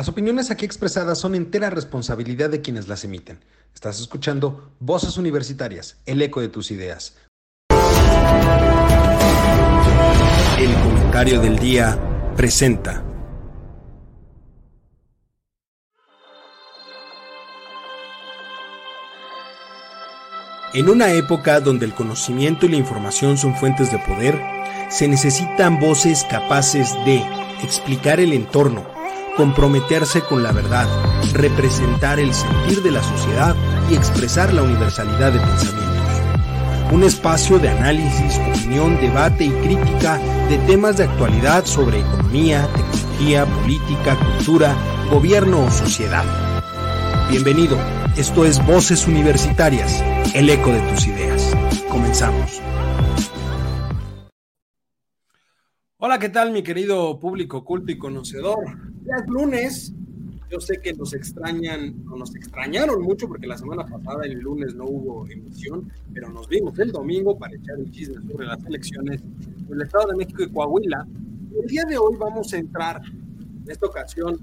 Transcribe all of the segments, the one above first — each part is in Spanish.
Las opiniones aquí expresadas son entera responsabilidad de quienes las emiten. Estás escuchando Voces Universitarias, el eco de tus ideas. El comentario del día presenta. En una época donde el conocimiento y la información son fuentes de poder, se necesitan voces capaces de explicar el entorno, comprometerse con la verdad, representar el sentir de la sociedad y expresar la universalidad de pensamientos. Un espacio de análisis, opinión, debate y crítica de temas de actualidad sobre economía, tecnología, política, cultura, gobierno o sociedad. Bienvenido, esto es Voces Universitarias, el eco de tus ideas. Comenzamos. Hola, ¿qué tal mi querido público culto y conocedor? Es lunes, yo sé que nos extrañan, o nos extrañaron mucho porque la semana pasada, el lunes, no hubo emisión, pero nos vimos el domingo para echar un chisme sobre las elecciones del Estado de México y Coahuila. El día de hoy vamos a entrar, en esta ocasión,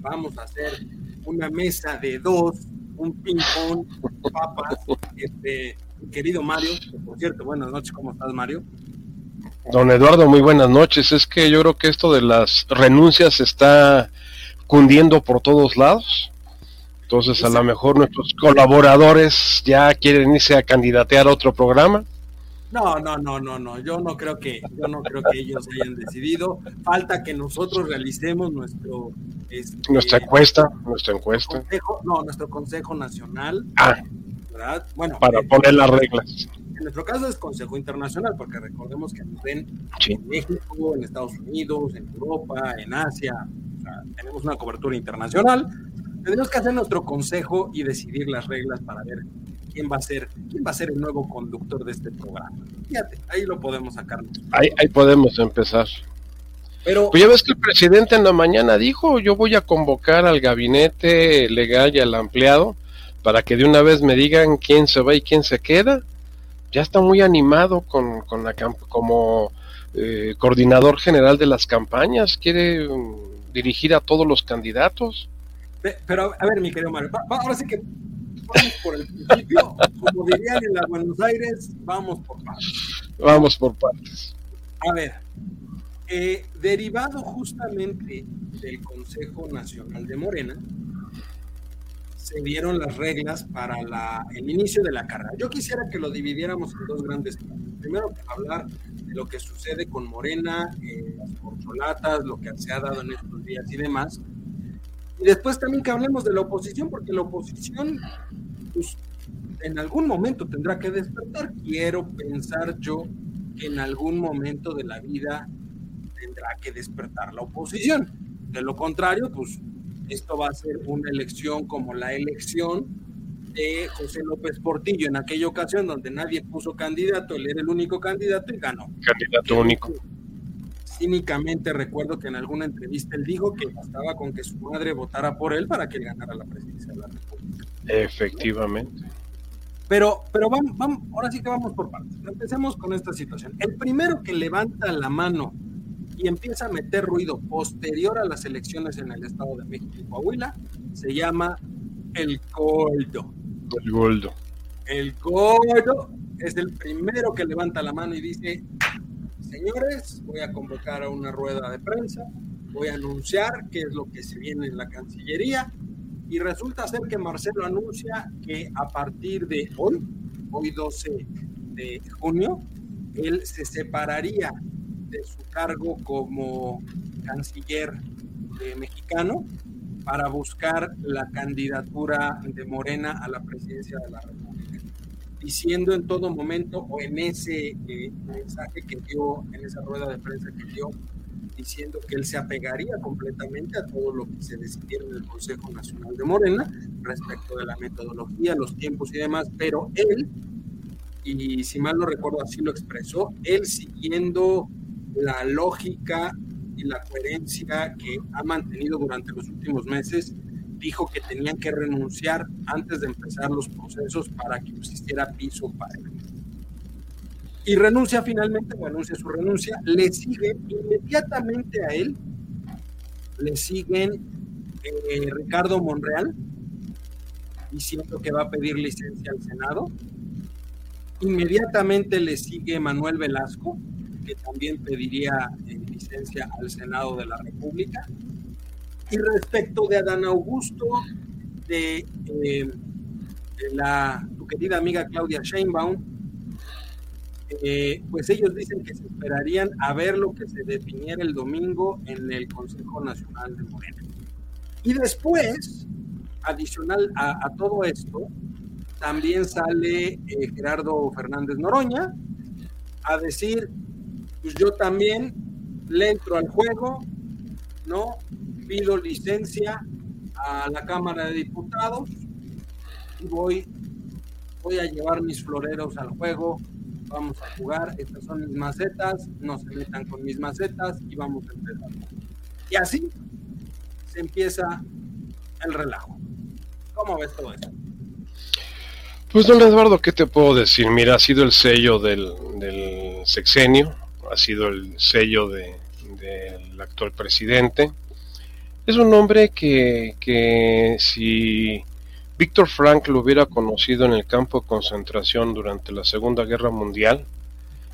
vamos a hacer una mesa de dos, un ping-pong, papas, este, querido Mario, por cierto, buenas noches, ¿cómo estás, Mario? Don Eduardo, muy buenas noches. Es que yo creo que esto de las renuncias está cundiendo por todos lados. Entonces, a lo mejor nuestros colaboradores ya quieren irse a candidatear a otro programa. No, no, no, no, no. Yo no creo que, yo no creo que ellos hayan decidido. Falta que nosotros realicemos nuestro este, nuestra encuesta, nuestra encuesta. no, nuestro Consejo Nacional. Ah, ¿verdad? Bueno, para eh, poner las reglas. En nuestro caso es Consejo Internacional, porque recordemos que nos ven en México, en Estados Unidos, en Europa, en Asia, tenemos una cobertura internacional. Tenemos que hacer nuestro consejo y decidir las reglas para ver quién va a ser, quién va a ser el nuevo conductor de este programa. Fíjate, ahí lo podemos sacar. Ahí, ahí podemos empezar. Pero, pues ya ves que el presidente en la mañana dijo, yo voy a convocar al gabinete legal y al ampliado para que de una vez me digan quién se va y quién se queda ya está muy animado con, con la como eh, coordinador general de las campañas, quiere mm, dirigir a todos los candidatos. Pero, a ver, mi querido Mario, ahora sí que vamos por el principio, como dirían en la Buenos Aires, vamos por partes. Vamos por partes. A ver, eh, derivado justamente del Consejo Nacional de Morena, se dieron las reglas para la, el inicio de la carrera. Yo quisiera que lo dividiéramos en dos grandes partes. Primero, hablar de lo que sucede con Morena, eh, las corcholatas, lo que se ha dado en estos días y demás. Y después también que hablemos de la oposición, porque la oposición, pues, en algún momento tendrá que despertar. Quiero pensar yo que en algún momento de la vida tendrá que despertar la oposición. De lo contrario, pues esto va a ser una elección como la elección de José López Portillo en aquella ocasión donde nadie puso candidato, él era el único candidato y ganó. Candidato único. Cínicamente recuerdo que en alguna entrevista él dijo que bastaba con que su madre votara por él para que él ganara la presidencia de la República. Efectivamente. Pero, pero vamos, vamos, ahora sí que vamos por partes. Empecemos con esta situación. El primero que levanta la mano y empieza a meter ruido posterior a las elecciones en el Estado de México y Coahuila, se llama el Goldo. El Goldo. El Goldo es el primero que levanta la mano y dice, señores, voy a convocar a una rueda de prensa, voy a anunciar qué es lo que se viene en la Cancillería, y resulta ser que Marcelo anuncia que a partir de hoy, hoy 12 de junio, él se separaría de su cargo como canciller eh, mexicano para buscar la candidatura de Morena a la presidencia de la República, diciendo en todo momento o en ese eh, mensaje que dio, en esa rueda de prensa que dio, diciendo que él se apegaría completamente a todo lo que se decidiera en el Consejo Nacional de Morena respecto de la metodología, los tiempos y demás, pero él, y si mal no recuerdo así lo expresó, él siguiendo la lógica y la coherencia que ha mantenido durante los últimos meses, dijo que tenían que renunciar antes de empezar los procesos para que existiera piso para él. Y renuncia finalmente, o anuncia su renuncia, le siguen inmediatamente a él, le siguen eh, Ricardo Monreal, diciendo que va a pedir licencia al Senado. Inmediatamente le sigue Manuel Velasco, que también pediría eh, licencia al Senado de la República. Y respecto de Adán Augusto, de, eh, la, tu querida amiga Claudia Sheinbaum, eh, pues ellos dicen que se esperarían a ver lo que se definiera el domingo en el Consejo Nacional de Morena. Y después, adicional a todo esto, también sale eh, Gerardo Fernández Noroña a decir, pues yo también le entro al juego, ¿no? Pido licencia a la Cámara de Diputados y voy, voy a llevar mis floreros al juego, vamos a jugar, estas son mis macetas, no se metan con mis macetas y vamos a empezar. Y así se empieza el relajo. ¿Cómo ves todo esto? Pues don Eduardo, ¿qué te puedo decir? Mira, ha sido el sello del, sexenio, ha sido el sello del actual presidente. Es un hombre que, que si Víctor Frank lo hubiera conocido en el campo de concentración durante la Segunda Guerra Mundial,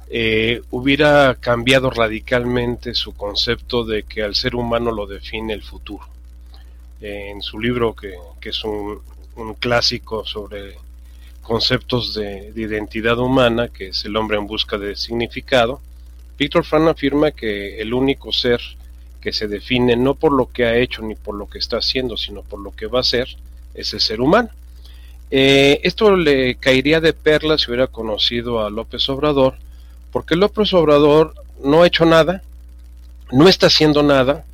eh, hubiera cambiado radicalmente su concepto de que al ser humano lo define el futuro. en su libro, que, es un, un clásico sobre conceptos de, identidad humana, que es el hombre en busca de significado, Víctor Frank afirma que el único ser que se define no por lo que ha hecho ni por lo que está haciendo, sino por lo que va a ser, es el ser humano. Eh, esto le caería de perlas si hubiera conocido a López Obrador, porque López Obrador no ha hecho nada, no está haciendo nada,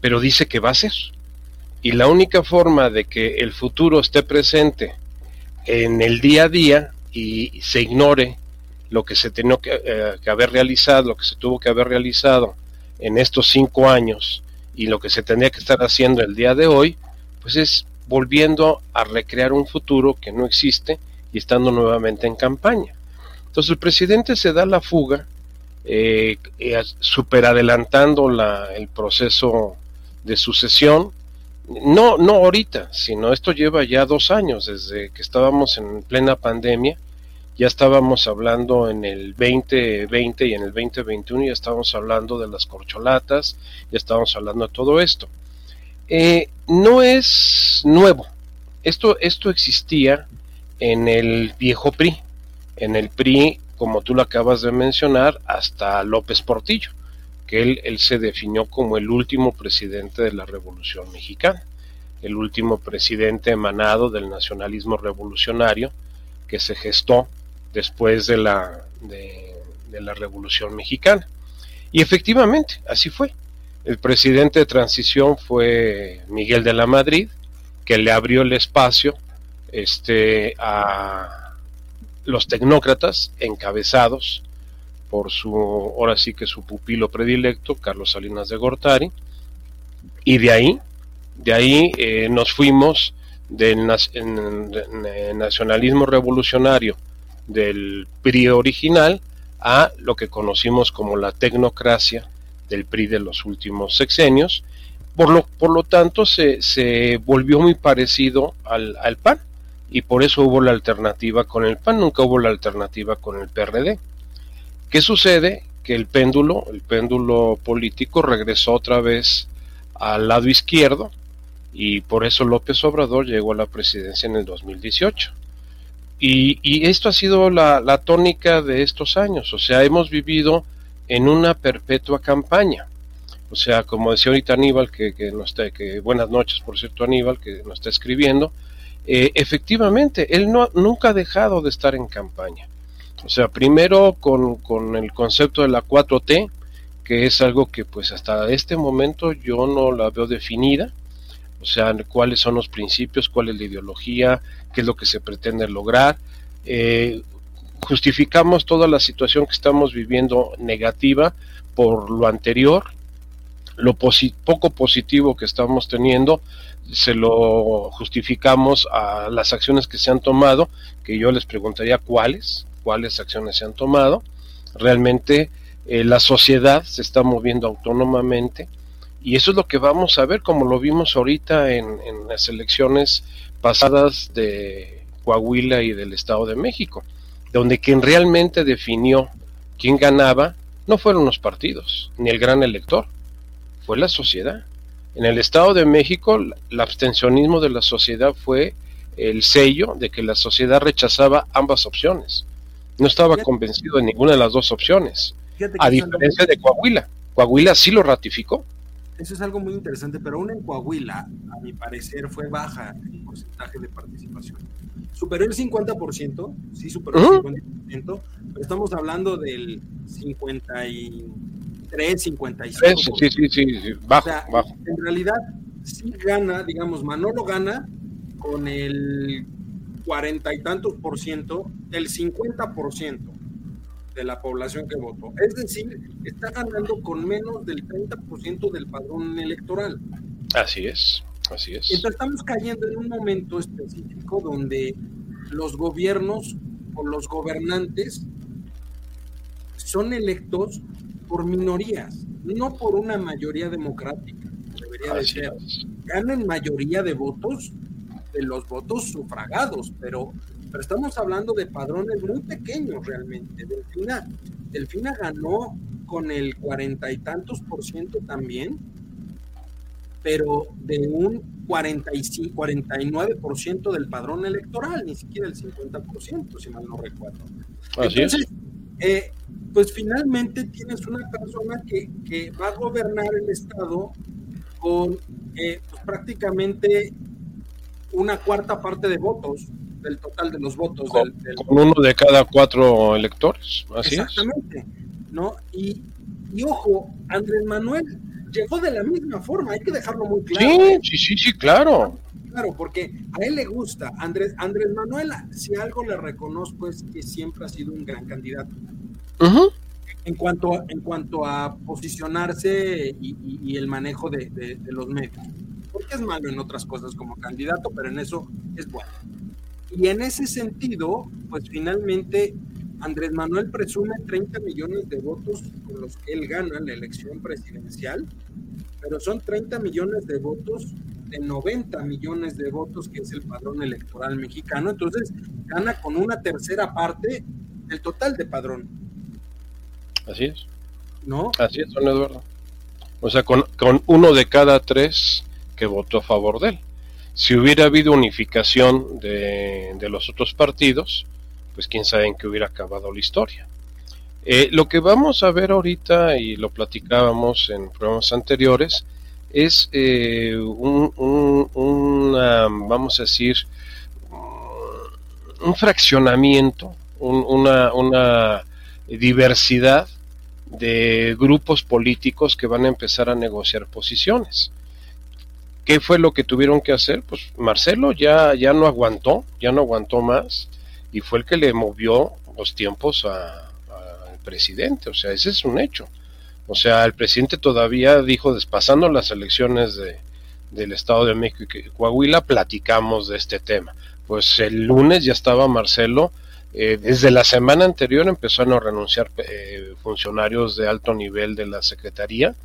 pero dice que va a ser. Y la única forma de que el futuro esté presente en el día a día y se ignore lo que se tenía eh, que, haber realizado, lo que se tuvo que haber realizado en estos cinco años y lo que se tendría que estar haciendo el día de hoy, pues es volviendo a recrear un futuro que no existe y estando nuevamente en campaña. Entonces el presidente se da la fuga, eh, eh super adelantando la, el proceso de sucesión, no, no ahorita, sino esto lleva ya dos años, desde que estábamos en plena pandemia, ya estábamos hablando en el 2020 y en el 2021, ya estábamos hablando de las corcholatas, ya estábamos hablando de todo esto. Eh, no es nuevo, esto, esto existía en el viejo PRI, en el PRI, como tú lo acabas de mencionar, hasta López Portillo que él, se definió como el último presidente de la Revolución Mexicana, el último presidente emanado del nacionalismo revolucionario que se gestó después de la, de, la Revolución Mexicana. Y efectivamente, así fue. El presidente de transición fue Miguel de la Madrid, que le abrió el espacio este, a los tecnócratas encabezados por su, ahora sí que su pupilo predilecto, Carlos Salinas de Gortari, y de ahí, de ahí eh, nos fuimos del nacionalismo revolucionario del PRI original a lo que conocimos como la tecnocracia del PRI de los últimos sexenios, por lo, por lo tanto se, se volvió muy parecido al, al PAN y por eso hubo la alternativa con el PAN, nunca hubo la alternativa con el PRD. ¿Qué sucede? Que el péndulo, el péndulo político regresó otra vez al lado izquierdo y por eso López Obrador llegó a la presidencia en el 2018. Y, y esto ha sido la, tónica de estos años, o sea, hemos vivido en una perpetua campaña. O sea, como decía ahorita Aníbal, que, que, no está, que buenas noches, por cierto, Aníbal, que nos está escribiendo, eh, efectivamente, él no, nunca ha dejado de estar en campaña. O sea, primero con, el concepto de la 4T, que es algo que pues hasta este momento yo no la veo definida, o sea, cuáles son los principios, cuál es la ideología, qué es lo que se pretende lograr. Eh, justificamos toda la situación que estamos viviendo negativa por lo anterior, lo poco positivo que estamos teniendo, se lo justificamos a las acciones que se han tomado, que yo les preguntaría cuáles, cuáles acciones se han tomado. Realmente eh, la sociedad se está moviendo autónomamente Y eso es lo que vamos a ver, como lo vimos ahorita en, en las elecciones pasadas de Coahuila y del Estado de México, donde quien realmente definió quién ganaba no fueron los partidos, ni el gran elector, fue la sociedad. En el Estado de México, el abstencionismo de la sociedad fue el sello de que la sociedad rechazaba ambas opciones. No estaba convencido de ninguna de las dos opciones, a diferencia de Coahuila. Coahuila sí lo ratificó. Eso es algo muy interesante, pero aún en Coahuila, a mi parecer, fue baja el porcentaje de participación. Superó el 50%, sí superó el 50%, pero estamos hablando del 53, 55%. Sí, sí, sí, sí, bajo, bajo. En realidad, sí gana, digamos, Manolo gana con el cuarenta y tantos por ciento, el 50 por ciento de la población que votó. Es decir, está ganando con menos del 30% del padrón electoral. Así es, así es. Entonces estamos cayendo en un momento específico donde los gobiernos o los gobernantes son electos por minorías, no por una mayoría democrática. Debería de ser. Ganan mayoría de votos de los votos sufragados, pero pero estamos hablando de padrones muy pequeños realmente. Delfina, Delfina ganó con el cuarenta y tantos por ciento también, pero de un 45, 49 por ciento del padrón electoral, ni siquiera el 50 por ciento, si mal no recuerdo. Entonces, eh, pues finalmente tienes una persona que, que, va a gobernar el Estado con eh, pues prácticamente una cuarta parte de votos del total de los votos. Con, uno de cada cuatro electores, así Exactamente, ¿no? Y, y, ojo, Andrés Manuel llegó de la misma forma, hay que dejarlo muy claro. Sí, ¿eh? sí, sí, sí, claro. Claro, porque a él le gusta. Andrés, Andrés Manuel, si algo le reconozco es que siempre ha sido un gran candidato. En cuanto, en cuanto a posicionarse y, el manejo de, de, los medios. Porque es malo en otras cosas como candidato, pero en eso es bueno. Y en ese sentido, pues finalmente Andrés Manuel presume 30 millones de votos con los que él gana la elección presidencial, pero son 30 millones de votos de 90 millones de votos, que es el padrón electoral mexicano. Entonces, gana con una tercera parte del total de padrón. Así es. ¿No? Así es, don Eduardo. O sea, con, con uno de cada tres que votó a favor de él si hubiera habido unificación de, los otros partidos, pues quién sabe en qué hubiera acabado la historia. Eh, lo que vamos a ver ahorita, y lo platicábamos en programas anteriores, es eh, un, una, vamos a decir, un fraccionamiento, una, una diversidad de grupos políticos que van a empezar a negociar posiciones. ¿Qué fue lo que tuvieron que hacer? Pues Marcelo ya, ya no aguantó, ya no aguantó más y fue el que le movió los tiempos al presidente, o sea, ese es un hecho. O sea, el presidente todavía dijo, despasando las elecciones de, del Estado de México y Coahuila, platicamos de este tema. Pues el lunes ya estaba Marcelo, eh, desde la semana anterior empezaron a renunciar eh, funcionarios de alto nivel de la Secretaría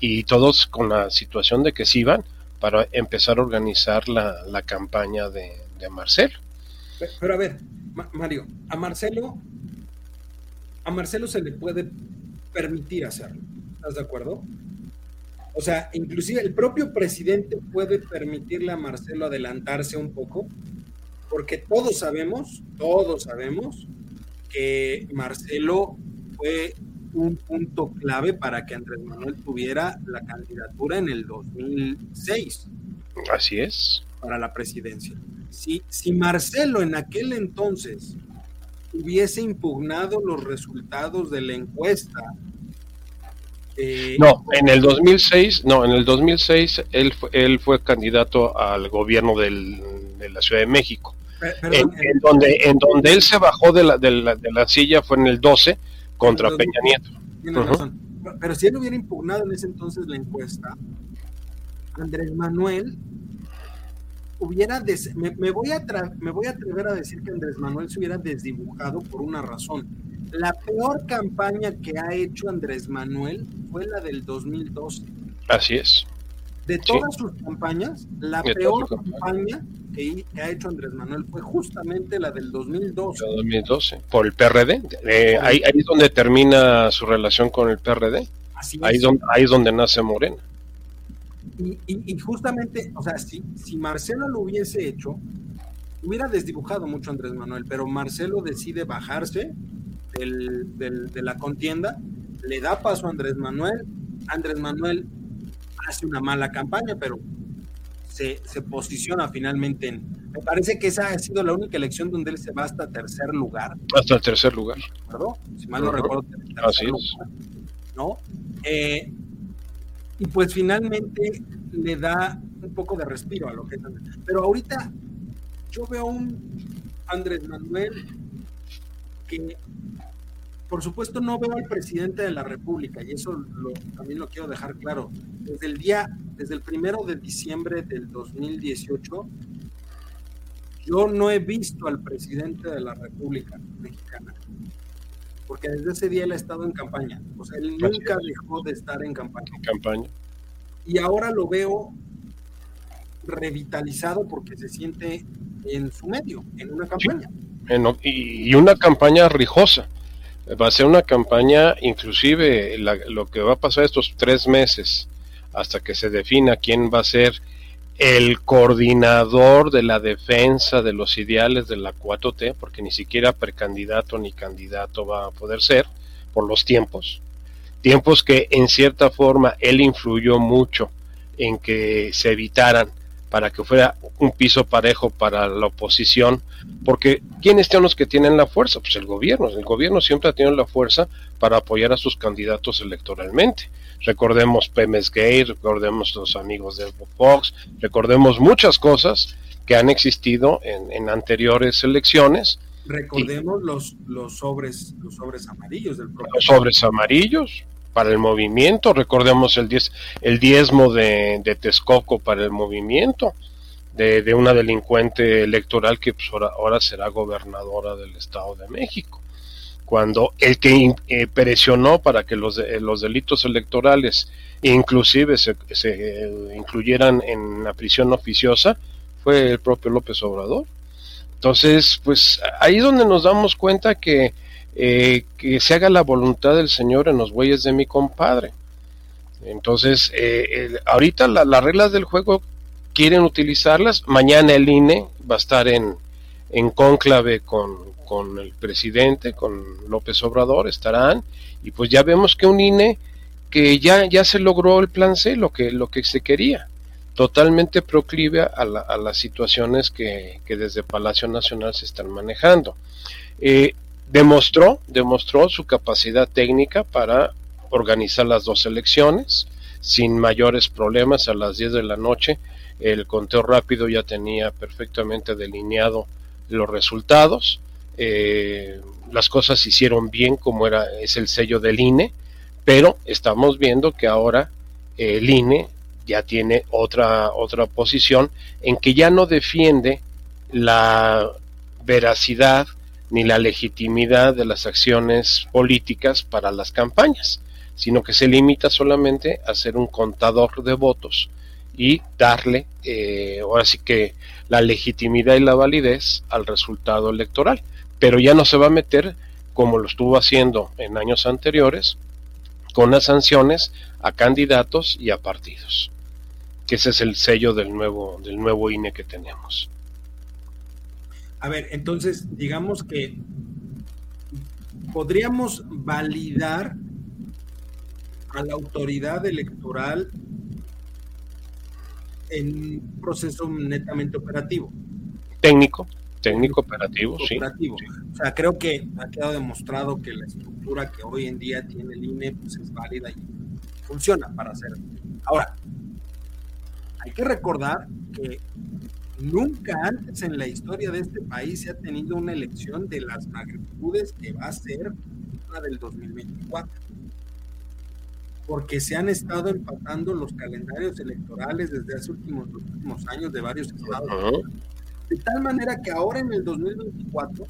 y todos con la situación de que se iban para empezar a organizar la, campaña de, Marcelo. Pero, a ver, Mario, a Marcelo, a Marcelo se le puede permitir hacerlo. ¿Estás de acuerdo? O sea, inclusive el propio presidente puede permitirle a Marcelo adelantarse un poco, porque todos sabemos, todos sabemos que Marcelo fue un punto clave para que Andrés Manuel tuviera la candidatura en el 2006. Así es. Para la presidencia. Si, si Marcelo en aquel entonces hubiese impugnado los resultados de la encuesta. Eh, no, en el 2006, no, en el 2006 él, él fue candidato al gobierno del, de la Ciudad de México. en, donde, en donde él se bajó de la, de la, de la silla fue en el 12 contra Peña Nieto. Tiene razón. Pero si él hubiera impugnado en ese entonces la encuesta, Andrés Manuel hubiera me, voy a me voy a atrever a decir que Andrés Manuel se hubiera desdibujado por una razón. La peor campaña que ha hecho Andrés Manuel fue la del 2012. Así es. De todas sus campañas, la peor campaña que, ha hecho Andrés Manuel fue justamente la del 2012. 2012, por el PRD. Eh, ahí, es donde termina su relación con el PRD. Así ahí, es. Donde, ahí es donde nace Morena. Y, justamente, o sea, si, si Marcelo lo hubiese hecho, hubiera desdibujado mucho Andrés Manuel, pero Marcelo decide bajarse de la contienda, le da paso a Andrés Manuel, Andrés Manuel hace una mala campaña, pero se, posiciona finalmente en... Me parece que esa ha sido la única elección donde él se va hasta tercer lugar. Hasta el tercer lugar. ¿Perdón? Si mal no recuerdo. Así es. ¿No? Eh, y pues finalmente le da un poco de respiro a lo que es Pero ahorita yo veo un Andrés Manuel que por supuesto no veo al presidente de la República y eso también lo quiero dejar claro. Desde el día, desde el primero de diciembre del 2018, yo no he visto al presidente de la República Mexicana, porque desde ese día él ha estado en campaña. O sea, él nunca dejó de estar en campaña. En campaña. Y ahora lo veo revitalizado porque se siente en su medio, en una campaña. y, una campaña rijosa. Va a ser una campaña, inclusive lo que va a pasar estos tres meses, hasta que se defina quién va a ser el coordinador de la defensa de los ideales de la 4T, porque ni siquiera precandidato ni candidato va a poder ser por los tiempos. Tiempos que en cierta forma él influyó mucho en que se evitaran para que fuera un piso parejo para la oposición, porque ¿quiénes son los que tienen la fuerza? Pues el gobierno, el gobierno siempre ha tenido la fuerza para apoyar a sus candidatos electoralmente. Recordemos Pemes Gay, recordemos los amigos de Fox, recordemos muchas cosas que han existido en, anteriores elecciones. Recordemos los, los sobres, los sobres amarillos del Los sobres amarillos, para el movimiento. Recordemos el, diez, el diezmo de, de, Texcoco para el movimiento, de, una delincuente electoral que pues, ahora, será gobernadora del Estado de México. Cuando el que eh, presionó para que los, los delitos electorales inclusive se, se eh, incluyeran en la prisión oficiosa fue el propio López Obrador. Entonces, pues ahí es donde nos damos cuenta que eh, que se haga la voluntad del Señor en los bueyes de mi compadre. Entonces, eh, ahorita las reglas del juego quieren utilizarlas. Mañana el INE va a estar en, en cónclave con, con, el presidente, con López Obrador, estarán. Y pues ya vemos que un INE que ya, ya se logró el plan C, lo que, lo que se quería. Totalmente proclive a, a las situaciones que, que, desde Palacio Nacional se están manejando. Eh, demostró, demostró su capacidad técnica para organizar las dos elecciones sin mayores problemas a las 10 de la noche. El conteo rápido ya tenía perfectamente delineado los resultados. Eh, las cosas se hicieron bien como era es el sello del INE, pero estamos viendo que ahora el INE ya tiene otra otra posición en que ya no defiende la veracidad ni la legitimidad de las acciones políticas para las campañas, sino que se limita solamente a ser un contador de votos y darle, eh, ahora sí que la legitimidad y la validez al resultado electoral. Pero ya no se va a meter como lo estuvo haciendo en años anteriores, con las sanciones a candidatos y a partidos. Que ese es el sello del nuevo, del nuevo INE que tenemos. A ver, entonces, digamos que podríamos validar a la autoridad electoral en un proceso netamente operativo. Técnico, técnico operativo, sí. O sea, creo que ha quedado demostrado que la estructura que hoy en día tiene el INE pues, es válida y funciona para hacerlo. Ahora, hay que recordar que Nunca antes en la historia de este país se ha tenido una elección de las magnitudes que va a ser la del 2024. Porque se han estado empatando los calendarios electorales desde hace últimos, últimos años de varios estados. De tal manera que ahora en el 2024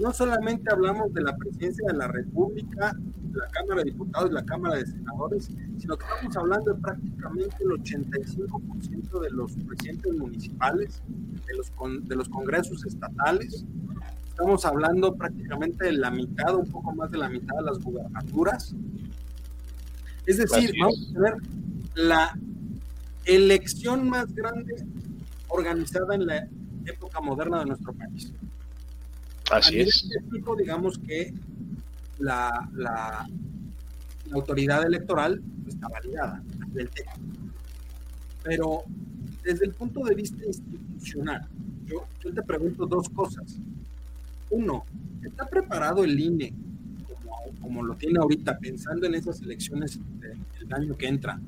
no solamente hablamos de la presidencia de la República, la Cámara de Diputados y la Cámara de Senadores, sino que estamos hablando de prácticamente el 85% de los presidentes municipales, de los, de los congresos estatales, estamos hablando prácticamente de la mitad, un poco más de la mitad de las gubernaturas. Es decir, vamos a tener la elección más grande organizada en la época moderna de nuestro país. Así es. digamos que la, la, autoridad electoral está validada del tema. Pero desde el punto de vista institucional, yo, yo te pregunto dos cosas. Uno, ¿está preparado el INE como, como lo tiene ahorita, pensando en esas elecciones del año que entra,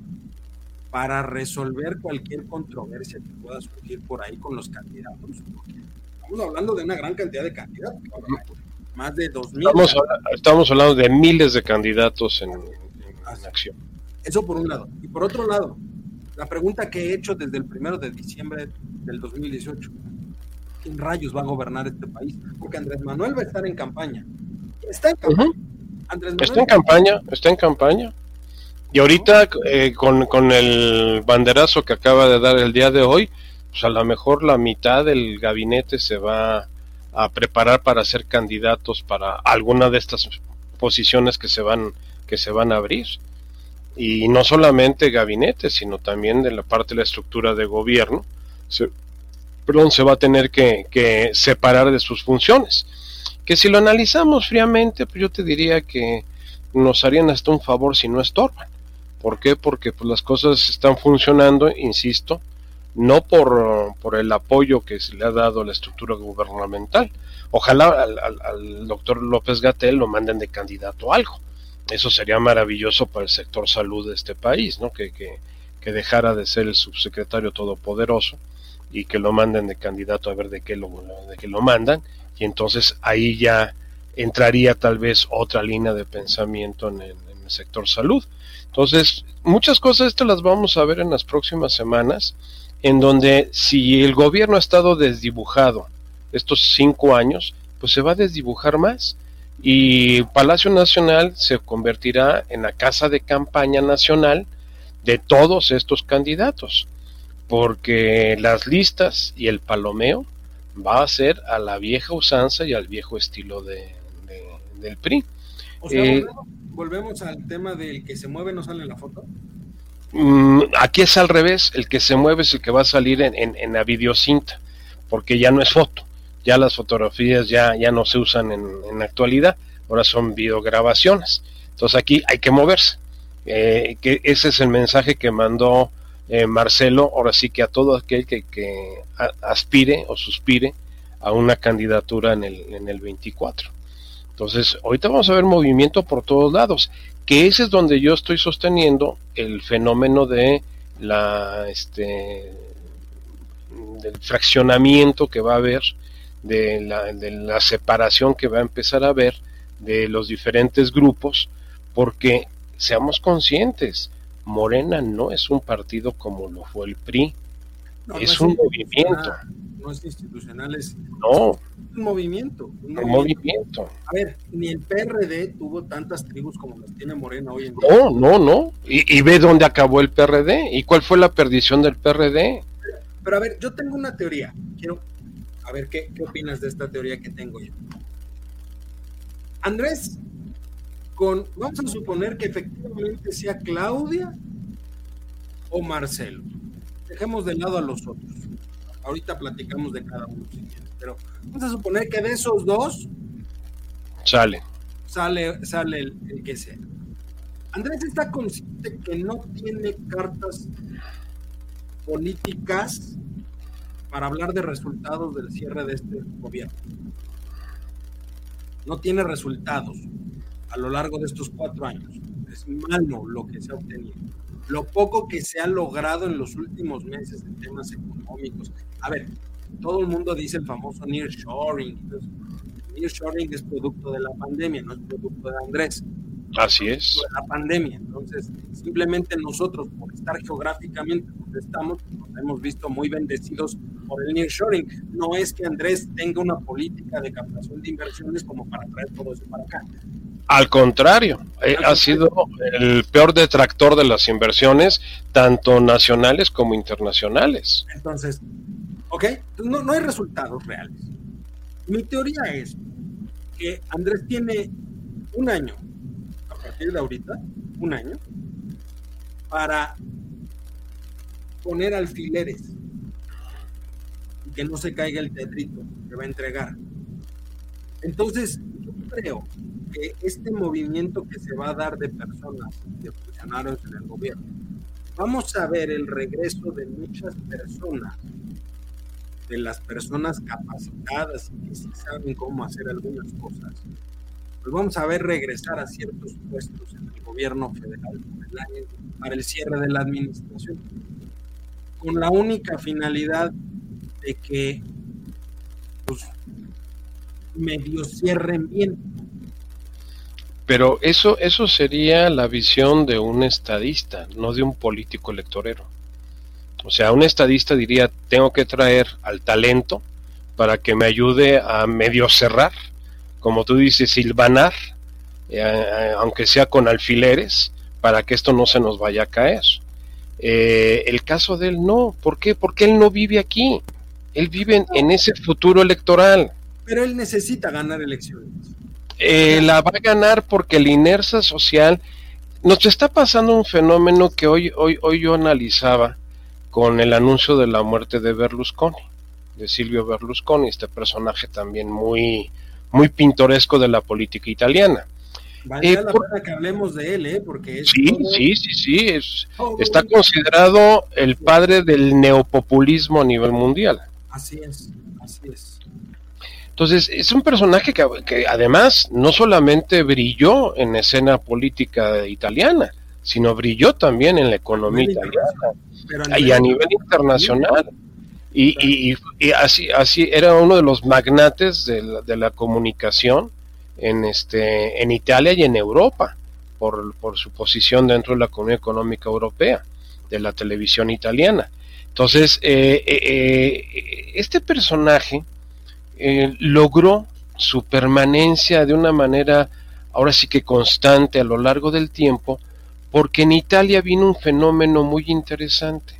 para resolver cualquier controversia que pueda surgir por ahí con los candidatos? Estamos hablando de una gran cantidad de candidatos, más de 2.000. Estamos, estamos hablando de miles de candidatos en, acción. Eso por un lado. Y por otro lado, la pregunta que he hecho desde el primero de diciembre del 2018 quién rayos va a gobernar este país, porque Andrés Manuel va a estar en campaña. Está en campaña. está en campaña, está en campaña. Y ahorita eh, con, con, el banderazo que acaba de dar el día de hoy, pues a lo mejor la mitad del gabinete se va a preparar para ser candidatos para alguna de estas posiciones que se van que se van a abrir y no solamente gabinete sino también de la parte de la estructura de gobierno se, perdón, se va a tener que, separar de sus funciones. Que si lo analizamos fríamente, pues yo te diría que nos harían hasta un favor si no estorban. ¿Por qué? Porque pues, las cosas están funcionando, insisto, no por, por, el apoyo que se le ha dado a la estructura gubernamental. Ojalá al, doctor López Gatel lo manden de candidato a algo. Eso sería maravilloso para el sector salud de este país, ¿no? Que, dejara de ser el subsecretario todopoderoso y que lo manden de candidato a ver de qué lo, de qué lo mandan y entonces ahí ya entraría tal vez otra línea de pensamiento en el, sector salud. Entonces, muchas cosas estas las vamos a ver en las próximas semanas, en donde si el gobierno ha estado desdibujado estos cinco años, pues se va a desdibujar más y Palacio Nacional se convertirá en la casa de campaña nacional de todos estos candidatos porque las listas y el palomeo va a ser a la vieja usanza y al viejo estilo de, del PRI. O sea, eh, volvemos, al tema del que se mueve no sale en la foto. Mm, aquí es al revés, el que se mueve es el que va a salir en, en, la videocinta, porque ya no es foto, ya las fotografías ya, ya no se usan en, en actualidad, ahora son videograbaciones. Entonces aquí hay que moverse. Eh, que ese es el mensaje que mandó eh, Marcelo, ahora sí que a todo aquel que, aspire o suspire a una candidatura en el, en el 24. Entonces, ahorita vamos a ver movimiento por todos lados, que ese es donde yo estoy sosteniendo el fenómeno de la este del fraccionamiento que va a haber, de la, de la separación que va a empezar a haber de los diferentes grupos, porque seamos conscientes, Morena no es un partido como lo fue el PRI, es, un movimiento. No es institucional, es no. un movimiento. Un, movimiento. A ver, ni el PRD tuvo tantas tribus como las tiene Morena hoy en día. No, no, no. Y, ve dónde acabó el PRD y cuál fue la perdición del PRD. Pero, a ver, yo tengo una teoría. Quiero a ver qué, qué opinas de esta teoría que tengo yo. Andrés vamos a suponer que efectivamente sea Claudia o Marcelo. Dejemos de lado a los otros. Ahorita platicamos de cada uno si quieres, pero vamos a suponer que de esos dos sale. Sale, sale el, que sea. Andrés está consciente que no tiene cartas políticas para hablar de resultados del cierre de este gobierno. No tiene resultados a lo largo de estos cuatro años. Es malo lo que se ha obtenido. Lo poco que se ha logrado en los últimos meses en temas económicos. A ver, todo el mundo dice el famoso nearshoring. Nearshoring es producto de la pandemia, no es producto de Andrés. Así es. la pandemia. Entonces, simplemente nosotros, por estar geográficamente donde estamos, nos hemos visto muy bendecidos por el nearshoring. No es que Andrés tenga una política de captación de inversiones como para traer todo eso para acá. Al contrario, eh, ha sido el peor detractor de las inversiones, tanto nacionales como internacionales. Entonces, ok, no, no hay resultados reales. Mi teoría es que Andrés tiene un año, a partir de ahorita, un año, para poner alfileres y que no se caiga el tetrito que va a entregar. Entonces, yo creo este movimiento que se va a dar de personas, de funcionarios en el gobierno, vamos a ver el regreso de muchas personas, de las personas capacitadas y que sí saben cómo hacer algunas cosas. Pues vamos a ver regresar a ciertos puestos en el gobierno federal para el cierre de la administración, con la única finalidad de que pues, medio cierren bien. Pero eso, eso sería la visión de un estadista, no de un político electorero. O sea, un estadista diría, tengo que traer al talento para que me ayude a medio cerrar, como tú dices, silvanar, eh, aunque sea con alfileres, para que esto no se nos vaya a caer. Eh, el caso de él no, ¿por qué? Porque él no vive aquí, él vive en ese futuro electoral. Pero él necesita ganar elecciones. Eh, la va a ganar porque la inercia social nos está pasando un fenómeno que hoy, hoy, hoy yo analizaba con el anuncio de la muerte de Berlusconi, de Silvio Berlusconi, este personaje también muy, muy pintoresco de la política italiana. Vale eh, la pena que hablemos de él, ¿eh? Porque sí, sí, sí, sí, es, está considerado el padre del neopopulismo a nivel mundial. Así es, así es. Entonces, es un personaje que, además no solamente brilló en escena política italiana, sino brilló también en la economía italiana y a nivel internacional. Y, así, así era uno de los magnates de la, de la, comunicación en, este, en Italia y en Europa, por, por su posición dentro de la Comunidad Económica Europea, de la televisión italiana. Entonces, eh, eh, eh este personaje eh, logró su permanencia de una manera ahora sí que constante a lo largo del tiempo, porque en Italia vino un fenómeno muy interesante.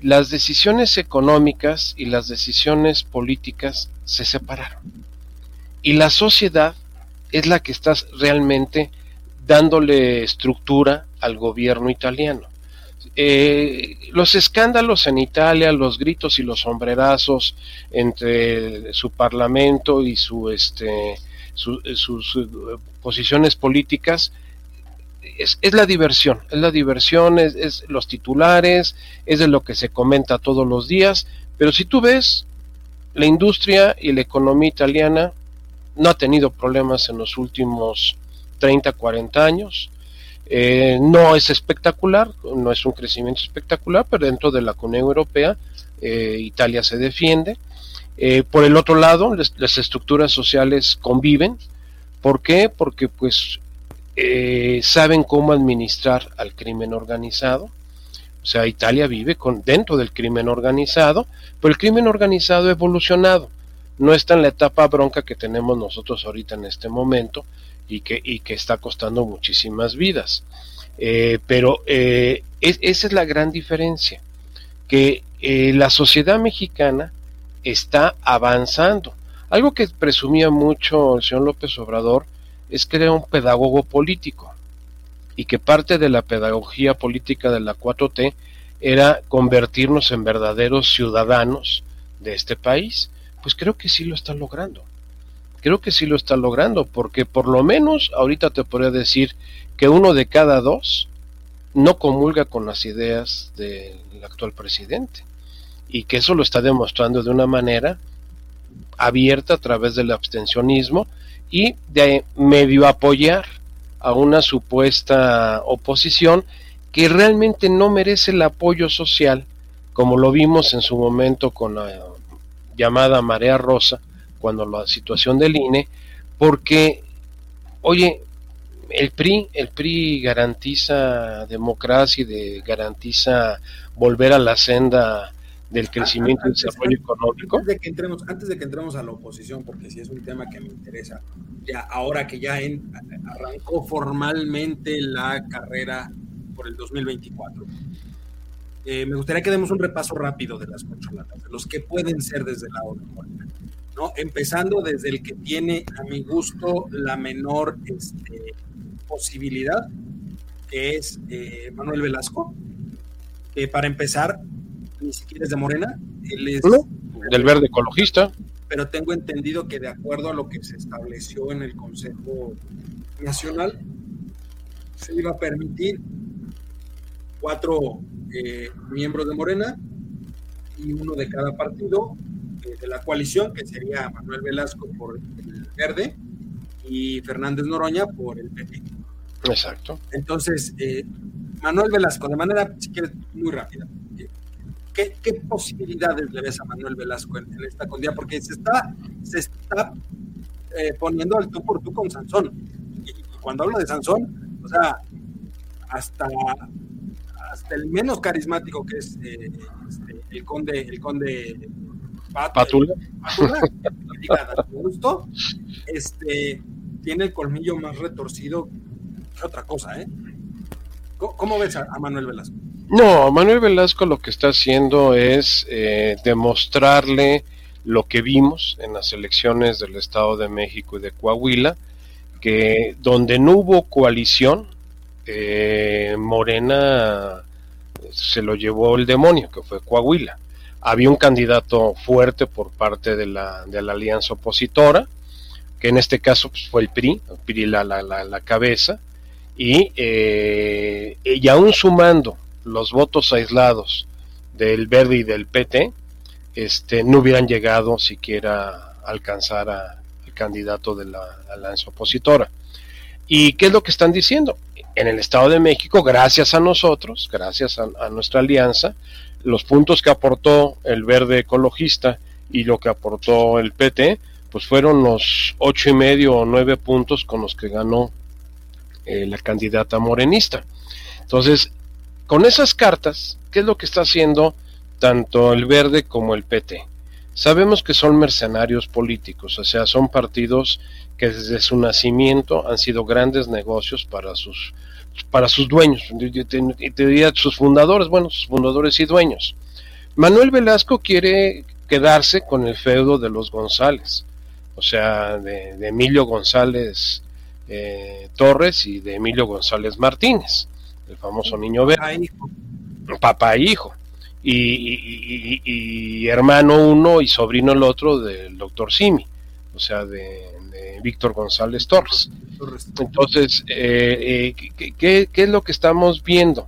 Las decisiones económicas y las decisiones políticas se separaron. Y la sociedad es la que está realmente dándole estructura al gobierno italiano. Eh, los escándalos en Italia, los gritos y los sombrerazos entre su parlamento y su, este, eh, sus eh, posiciones políticas, es, la diversión, es la diversión, es, es, los titulares, es de lo que se comenta todos los días, pero si tú ves, la industria y la economía italiana no ha tenido problemas en los últimos 30, 40 años, eh, no es espectacular, no es un crecimiento espectacular, pero dentro de la Comunidad Europea eh, Italia se defiende. Eh, por el otro lado, las estructuras sociales conviven. ¿Por qué? Porque pues saben cómo administrar al crimen organizado. O sea, Italia vive con, dentro del crimen organizado, pero el crimen organizado ha evolucionado. No está en la etapa bronca que tenemos nosotros ahorita en este momento, y que, y que está costando muchísimas vidas. Eh, pero eh, esa es la gran diferencia, que eh, la sociedad mexicana está avanzando. Algo que presumía mucho el señor López Obrador es que era un pedagogo político y que parte de la pedagogía política de la 4T era convertirnos en verdaderos ciudadanos de este país. Pues creo que sí lo está logrando creo que sí lo está logrando, porque por lo menos ahorita te podría decir que uno de cada dos no comulga con las ideas del actual presidente y que eso lo está demostrando de una manera abierta a través del abstencionismo y de medio apoyar a una supuesta oposición que realmente no merece el apoyo social, como lo vimos en su momento con la llamada Marea Rosa, cuando la situación del INE, porque, oye, el PRI, el PRI garantiza democracia y de, garantiza volver a la senda del crecimiento y desarrollo económico. Antes de, que entremos, antes de que entremos a la oposición, porque si es un tema que me interesa, ya ahora que ya arrancó formalmente la carrera por el 2024, eh, me gustaría que demos un repaso rápido de las controlatas, de los que pueden ser desde la ONU. ¿No? Empezando desde el que tiene, a mi gusto, la menor este, posibilidad, que es eh, Manuel Velasco, que para empezar, ni siquiera es de Morena, él es del verde ecologista. Pero tengo entendido que de acuerdo a lo que se estableció en el Consejo Nacional, se iba a permitir cuatro eh, miembros de Morena y uno de cada partido de la coalición, que sería Manuel Velasco por el Verde y Fernández Noroña por el PP. Exacto. Entonces, eh, Manuel Velasco, de manera, si quieres, muy rápida, ¿qué, posibilidades le ves a Manuel Velasco en, esta condía? Porque se está, se está poniendo al tú por tú con Sansón. Y, cuando hablo de Sansón, o sea, hasta hasta el menos carismático que es eh, este, el conde, el conde Patula, gusto, este, tiene el colmillo más retorcido que otra cosa, ¿eh? ¿Cómo, ves a, Manuel Velasco? No, Manuel Velasco lo que está haciendo es eh, demostrarle lo que vimos en las elecciones del Estado de México y de Coahuila, que donde no hubo coalición, eh, Morena se lo llevó el demonio, que fue Coahuila. Había un candidato fuerte por parte de la, de la alianza opositora, que en este caso pues, fue el PRI, el PRI la, la, la, cabeza, y, eh, y aún sumando los votos aislados del Verde y del PT, este, no hubieran llegado siquiera a alcanzar al candidato de la alianza opositora. ¿Y qué es lo que están diciendo? En el Estado de México, gracias a nosotros, gracias a, nuestra alianza, los puntos que aportó el verde ecologista y lo que aportó el PT, pues fueron los ocho y medio o nueve puntos con los que ganó eh, la candidata morenista. Entonces, con esas cartas, ¿qué es lo que está haciendo tanto el verde como el PT? Sabemos que son mercenarios políticos, o sea, son partidos que desde su nacimiento han sido grandes negocios para sus para sus dueños, y te diría sus fundadores, bueno, sus fundadores y dueños. Manuel Velasco quiere quedarse con el feudo de los González, o sea, de, Emilio González eh, Torres y de Emilio González Martínez, el famoso niño verde. Papá e hijo y, hermano uno y sobrino el otro del doctor Simi, o sea, de, Víctor González Torres. Entonces, eh, eh, ¿qué, es lo que estamos viendo?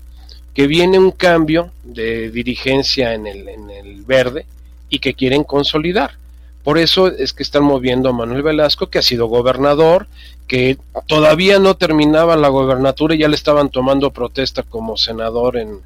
Que viene un cambio de dirigencia en el, en el verde y que quieren consolidar. Por eso es que están moviendo a Manuel Velasco, que ha sido gobernador, que todavía no terminaba la gobernatura y ya le estaban tomando protesta como senador en,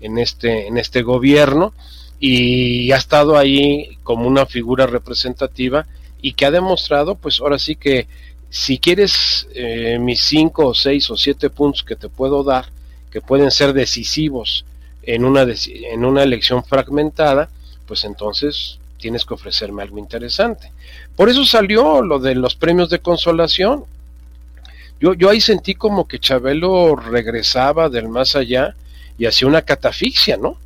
en este, en este gobierno y ha estado ahí como una figura representativa y que ha demostrado, pues ahora sí que si quieres eh, mis cinco o seis o siete puntos que te puedo dar, que pueden ser decisivos en una, en una elección fragmentada, pues entonces tienes que ofrecerme algo interesante. Por eso salió lo de los premios de consolación. Yo, yo ahí sentí como que Chabelo regresaba del más allá y hacía una catafixia, ¿no?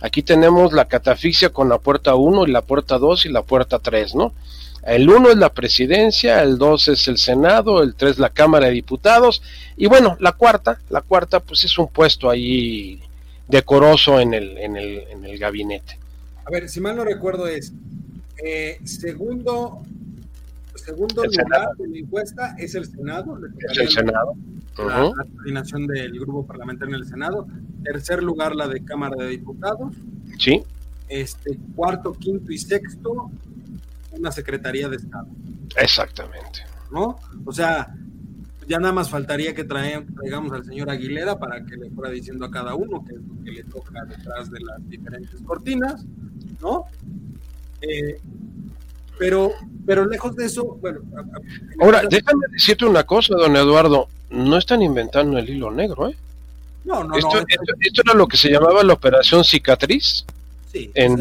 Aquí tenemos la catafixia con la puerta 1 y la puerta 2 y la puerta 3, ¿no? El 1 es la presidencia, el 2 es el Senado, el 3 la Cámara de Diputados y bueno, la cuarta, la cuarta pues es un puesto ahí decoroso en el, en el, en el gabinete. A ver, si mal no recuerdo es eh, segundo segundo lugar de la encuesta es el Senado. Es el Senado. La, coordinación del grupo parlamentario en el Senado. Tercer lugar, la de Cámara de Diputados. Sí. Este, cuarto, quinto y sexto, una Secretaría de Estado. Exactamente. ¿No? O sea, ya nada más faltaría que traigamos al señor Aguilera para que le fuera diciendo a cada uno qué es lo que le toca detrás de las diferentes cortinas, ¿no? Eh, pero Pero lejos de eso, bueno. Ahora, déjame decirte una cosa, don Eduardo. No están inventando el hilo negro, ¿eh? No, no, esto, no. Esto, era lo que se llamaba la operación cicatriz sí, en,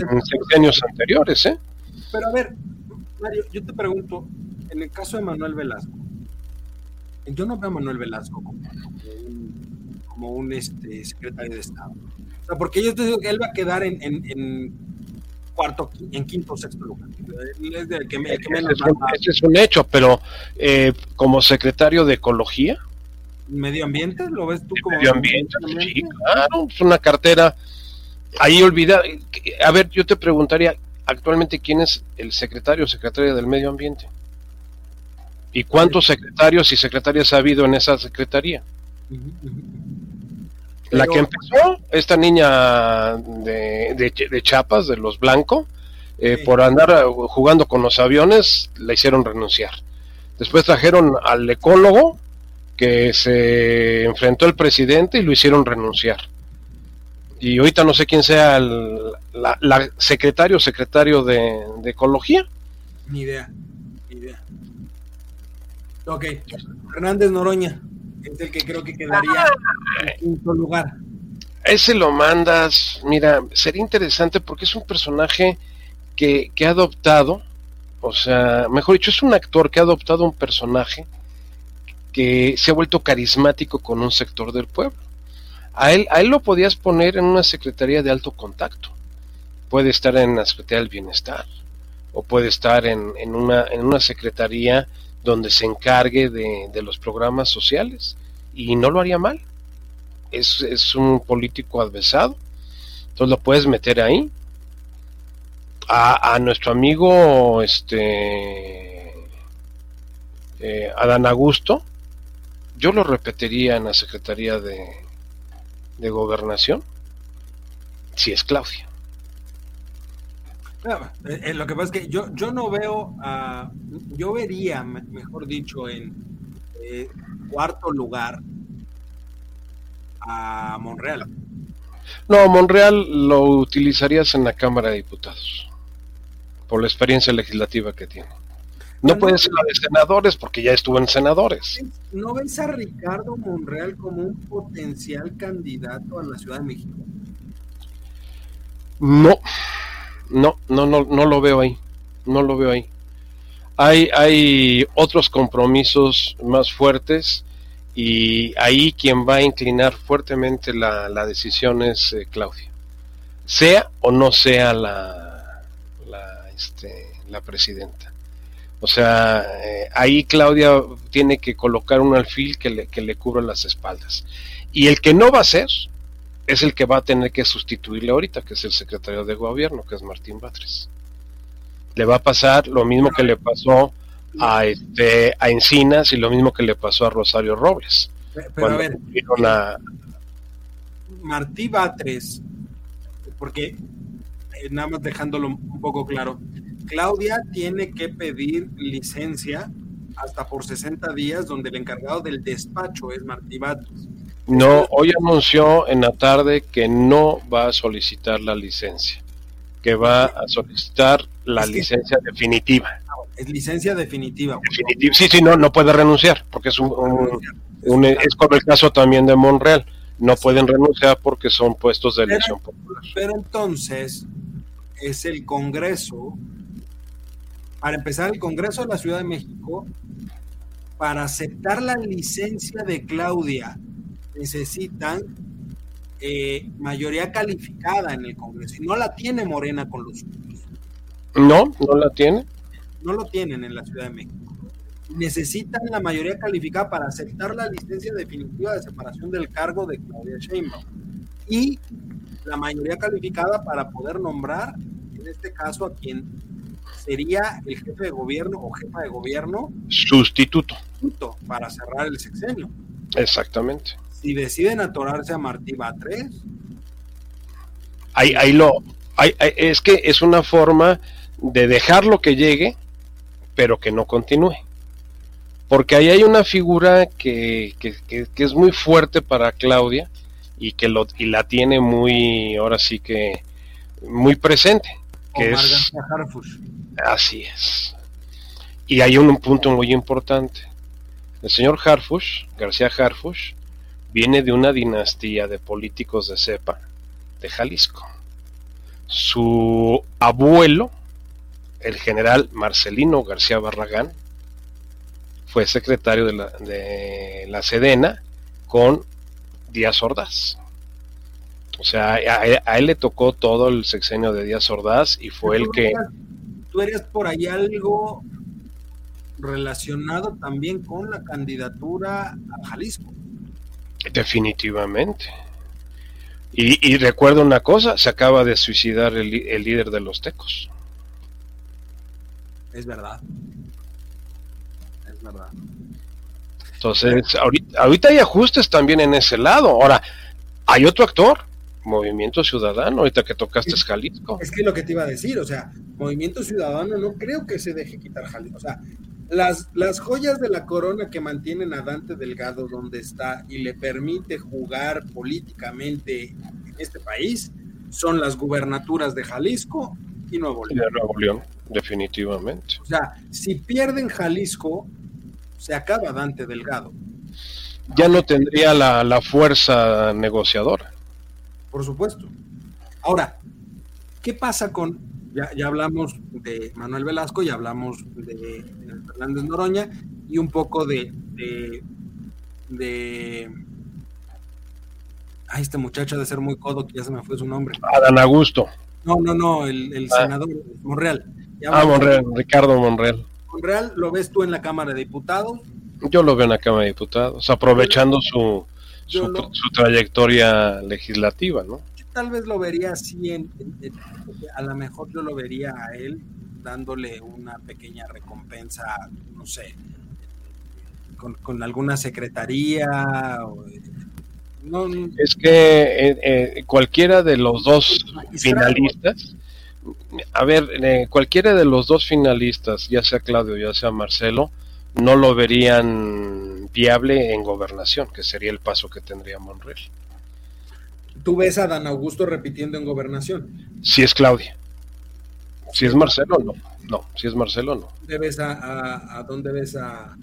años anteriores, ¿eh? Pero a ver, Mario, yo te pregunto, en el caso de Manuel Velasco, yo no veo a Manuel Velasco como un, como un este, secretario de Estado. O sea, porque yo te digo que él va a quedar en, en, cuarto, en quinto o sexto lugar. Es el que, el que menos ese, es un, ese, es un, hecho, pero eh, como secretario de Ecología. ¿Medio ambiente? ¿Lo ves tú como.? Medio ambiente, sí, claro, es una cartera. Ahí olvida. A ver, yo te preguntaría, actualmente, ¿quién es el secretario o secretaria del medio ambiente? ¿Y cuántos secretarios y secretarias ha habido en esa secretaría? La que empezó, esta niña de, de, de Chiapas, de los Blanco, eh, por andar jugando con los aviones, la hicieron renunciar. Después trajeron al ecólogo, que se enfrentó al presidente y lo hicieron renunciar. Y ahorita no sé quién sea el, la, la secretario o secretario de, de ecología. Ni idea. Ok, Hernández Noroña es el que creo que quedaría en quinto lugar. Ese lo mandas, mira, sería interesante porque es un personaje que, que ha adoptado, o sea, mejor dicho, es un actor que ha adoptado un personaje que se ha vuelto carismático con un sector del pueblo. A él, a él lo podías poner en una secretaría de alto contacto. Puede estar en la Secretaría del Bienestar, o puede estar en, en, una, en una secretaría donde se encargue de, de, los programas sociales y no lo haría mal. Es, es un político adversado, entonces lo puedes meter ahí. A, a nuestro amigo este eh, Adán Augusto, yo lo repetiría en la Secretaría de, de Gobernación, si es Claudia. Eh, eh, lo que pasa es que yo, yo no veo, uh, yo vería, mejor dicho, en eh, cuarto lugar a Monreal. No, Monreal lo utilizarías en la Cámara de Diputados, por la experiencia legislativa que tiene. No, puede ser la de senadores porque ya estuvo en senadores. ¿No ves a Ricardo Monreal como un potencial candidato a la Ciudad de México? No, no, no, no, no lo veo ahí. No lo veo ahí. Hay, hay otros compromisos más fuertes y ahí quien va a inclinar fuertemente la, la decisión es eh, Claudia. Sea o no sea la, la, este, la presidenta. O sea, eh, ahí Claudia tiene que colocar un alfil que le, que le cubra las espaldas. Y el que no va a ser, es el que va a tener que sustituirle ahorita, que es el secretario de gobierno, que es Martín Batres. Le va a pasar lo mismo que le pasó a este a Encinas y lo mismo que le pasó a Rosario Robles. Pero a ver, a... Martí Batres, porque eh, nada más dejándolo un poco claro, Claudia tiene que pedir licencia hasta por 60 días, donde el encargado del despacho es Martí Batres. No, hoy anunció en la tarde que no va a solicitar la licencia, que va a solicitar la licencia definitiva. Es licencia definitiva. definitiva. Sí, sí, no, no puede renunciar, porque es un, un, un es como el caso también de Monreal. No pueden renunciar porque son puestos de elección popular. Pero entonces es el Congreso, para empezar, el Congreso de la Ciudad de México, para aceptar la licencia de Claudia necesitan eh, mayoría calificada en el Congreso y no la tiene Morena con los suyos. No, no la tiene. No lo tienen en la Ciudad de México. Necesitan la mayoría calificada para aceptar la licencia definitiva de separación del cargo de Claudia Sheinbaum y la mayoría calificada para poder nombrar, en este caso, a quien sería el jefe de gobierno o jefa de gobierno sustituto para cerrar el sexenio. Exactamente si deciden atorarse a Martí Batres. Ahí, ahí lo, ahí, ahí, es que es una forma de dejarlo que llegue, pero que no continúe. Porque ahí hay una figura que, que, que, que es muy fuerte para Claudia y que lo, y la tiene muy, ahora sí que, muy presente. Que Omar es, Harfush. Así es. Y hay un, punto muy importante. El señor Harfush, García Harfush, viene de una dinastía de políticos de cepa de Jalisco. Su abuelo, el general Marcelino García Barragán, fue secretario de la, de la Sedena con Díaz Ordaz. O sea, a, él le tocó todo el sexenio de Díaz Ordaz y fue el que... ¿Tú eres por ahí algo relacionado también con la candidatura a Jalisco? Definitivamente. Y, recuerdo una cosa, se acaba de suicidar el, líder de los tecos. Es verdad. Es verdad. Entonces, ahorita, ahorita hay ajustes también en ese lado. Ahora, hay otro actor, Movimiento Ciudadano, ahorita que tocaste es, Jalisco. Es que lo que te iba a decir, o sea, Movimiento Ciudadano no creo que se deje quitar Jalisco. O sea, las, las joyas de la corona que mantienen a Dante Delgado donde está y le permite jugar políticamente en este país son las gubernaturas de Jalisco y Nuevo León. Nuevo León, definitivamente. O sea, si pierden Jalisco, se acaba Dante Delgado. Ya no tendría la, la fuerza negociadora por supuesto. Ahora, ¿qué pasa con, ya, ya hablamos de Manuel Velasco, ya hablamos de, Fernández Noroña y un poco de, de, de Ay, este muchacho de ser muy codo, que ya se me fue su nombre. Adán Augusto. No, no, no, el, ah. senador Monreal. ah, Monreal, Ricardo Monreal. Monreal, ¿lo ves tú en la Cámara de Diputados? Yo lo veo en la Cámara de Diputados, aprovechando su, su, trayectoria legislativa, ¿no? tal vez lo vería así, en, a lo mejor yo lo vería a él dándole una pequeña recompensa, no sé, con, alguna secretaría. es que eh, eh, cualquiera de los dos finalistas, a ver, eh, cualquiera de los dos finalistas, ya sea Claudio, ya sea Marcelo, no lo verían viable en gobernación, que sería el paso que tendría Monreal. ¿Tú ves a Dan Augusto repitiendo en gobernación? Si es Claudia. Si es Marcelo, no. No, si es Marcelo, no. ¿Dónde ves a, dónde ves a...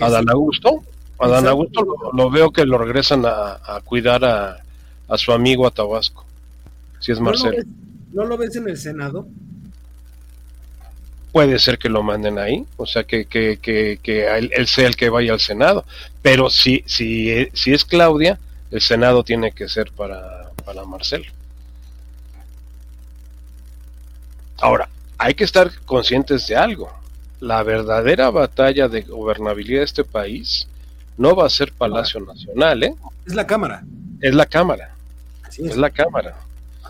¿A Dan Augusto? A Dan Augusto lo, veo que lo regresan a, cuidar a, su amigo a Tabasco. Si es Marcelo. ¿No lo ves en el Senado? Puede ser que lo manden ahí, o sea, que, que, que, él, sea el que vaya al Senado. Pero si, si, si es Claudia, el Senado tiene que ser para, para Marcelo. Ahora, hay que estar conscientes de algo. La verdadera batalla de gobernabilidad de este país no va a ser Palacio Nacional, ¿eh? Es la Cámara. Es la Cámara. es la Cámara.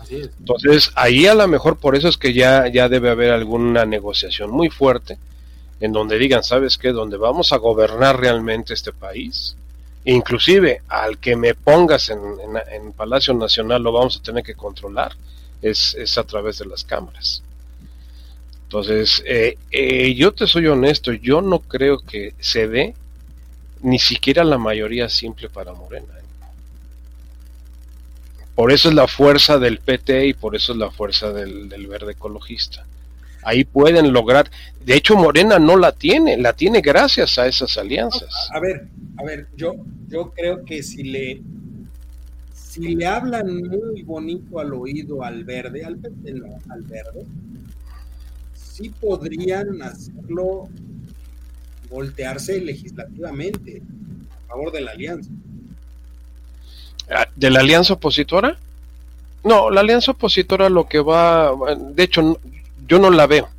Entonces, ahí a lo mejor por eso es que ya, ya debe haber alguna negociación muy fuerte en donde digan, ¿sabes qué? Donde vamos a gobernar realmente este país. Inclusive al que me pongas en, en, Palacio Nacional lo vamos a tener que controlar, es, es a través de las cámaras. Entonces, eh, eh, yo te soy honesto, yo no creo que se dé ni siquiera la mayoría simple para Morena. Por eso es la fuerza del PT y por eso es la fuerza del, verde ecologista. Ahí pueden lograr. De hecho, Morena no la tiene, la tiene gracias a esas alianzas. A, ver, a ver, yo, yo creo que si le, si le hablan muy bonito al oído al verde, al PT no, al verde, sí podrían hacerlo voltearse legislativamente a favor de la alianza. Ah, ¿De la alianza opositora? No, la alianza opositora lo que va, de hecho, yo no la veo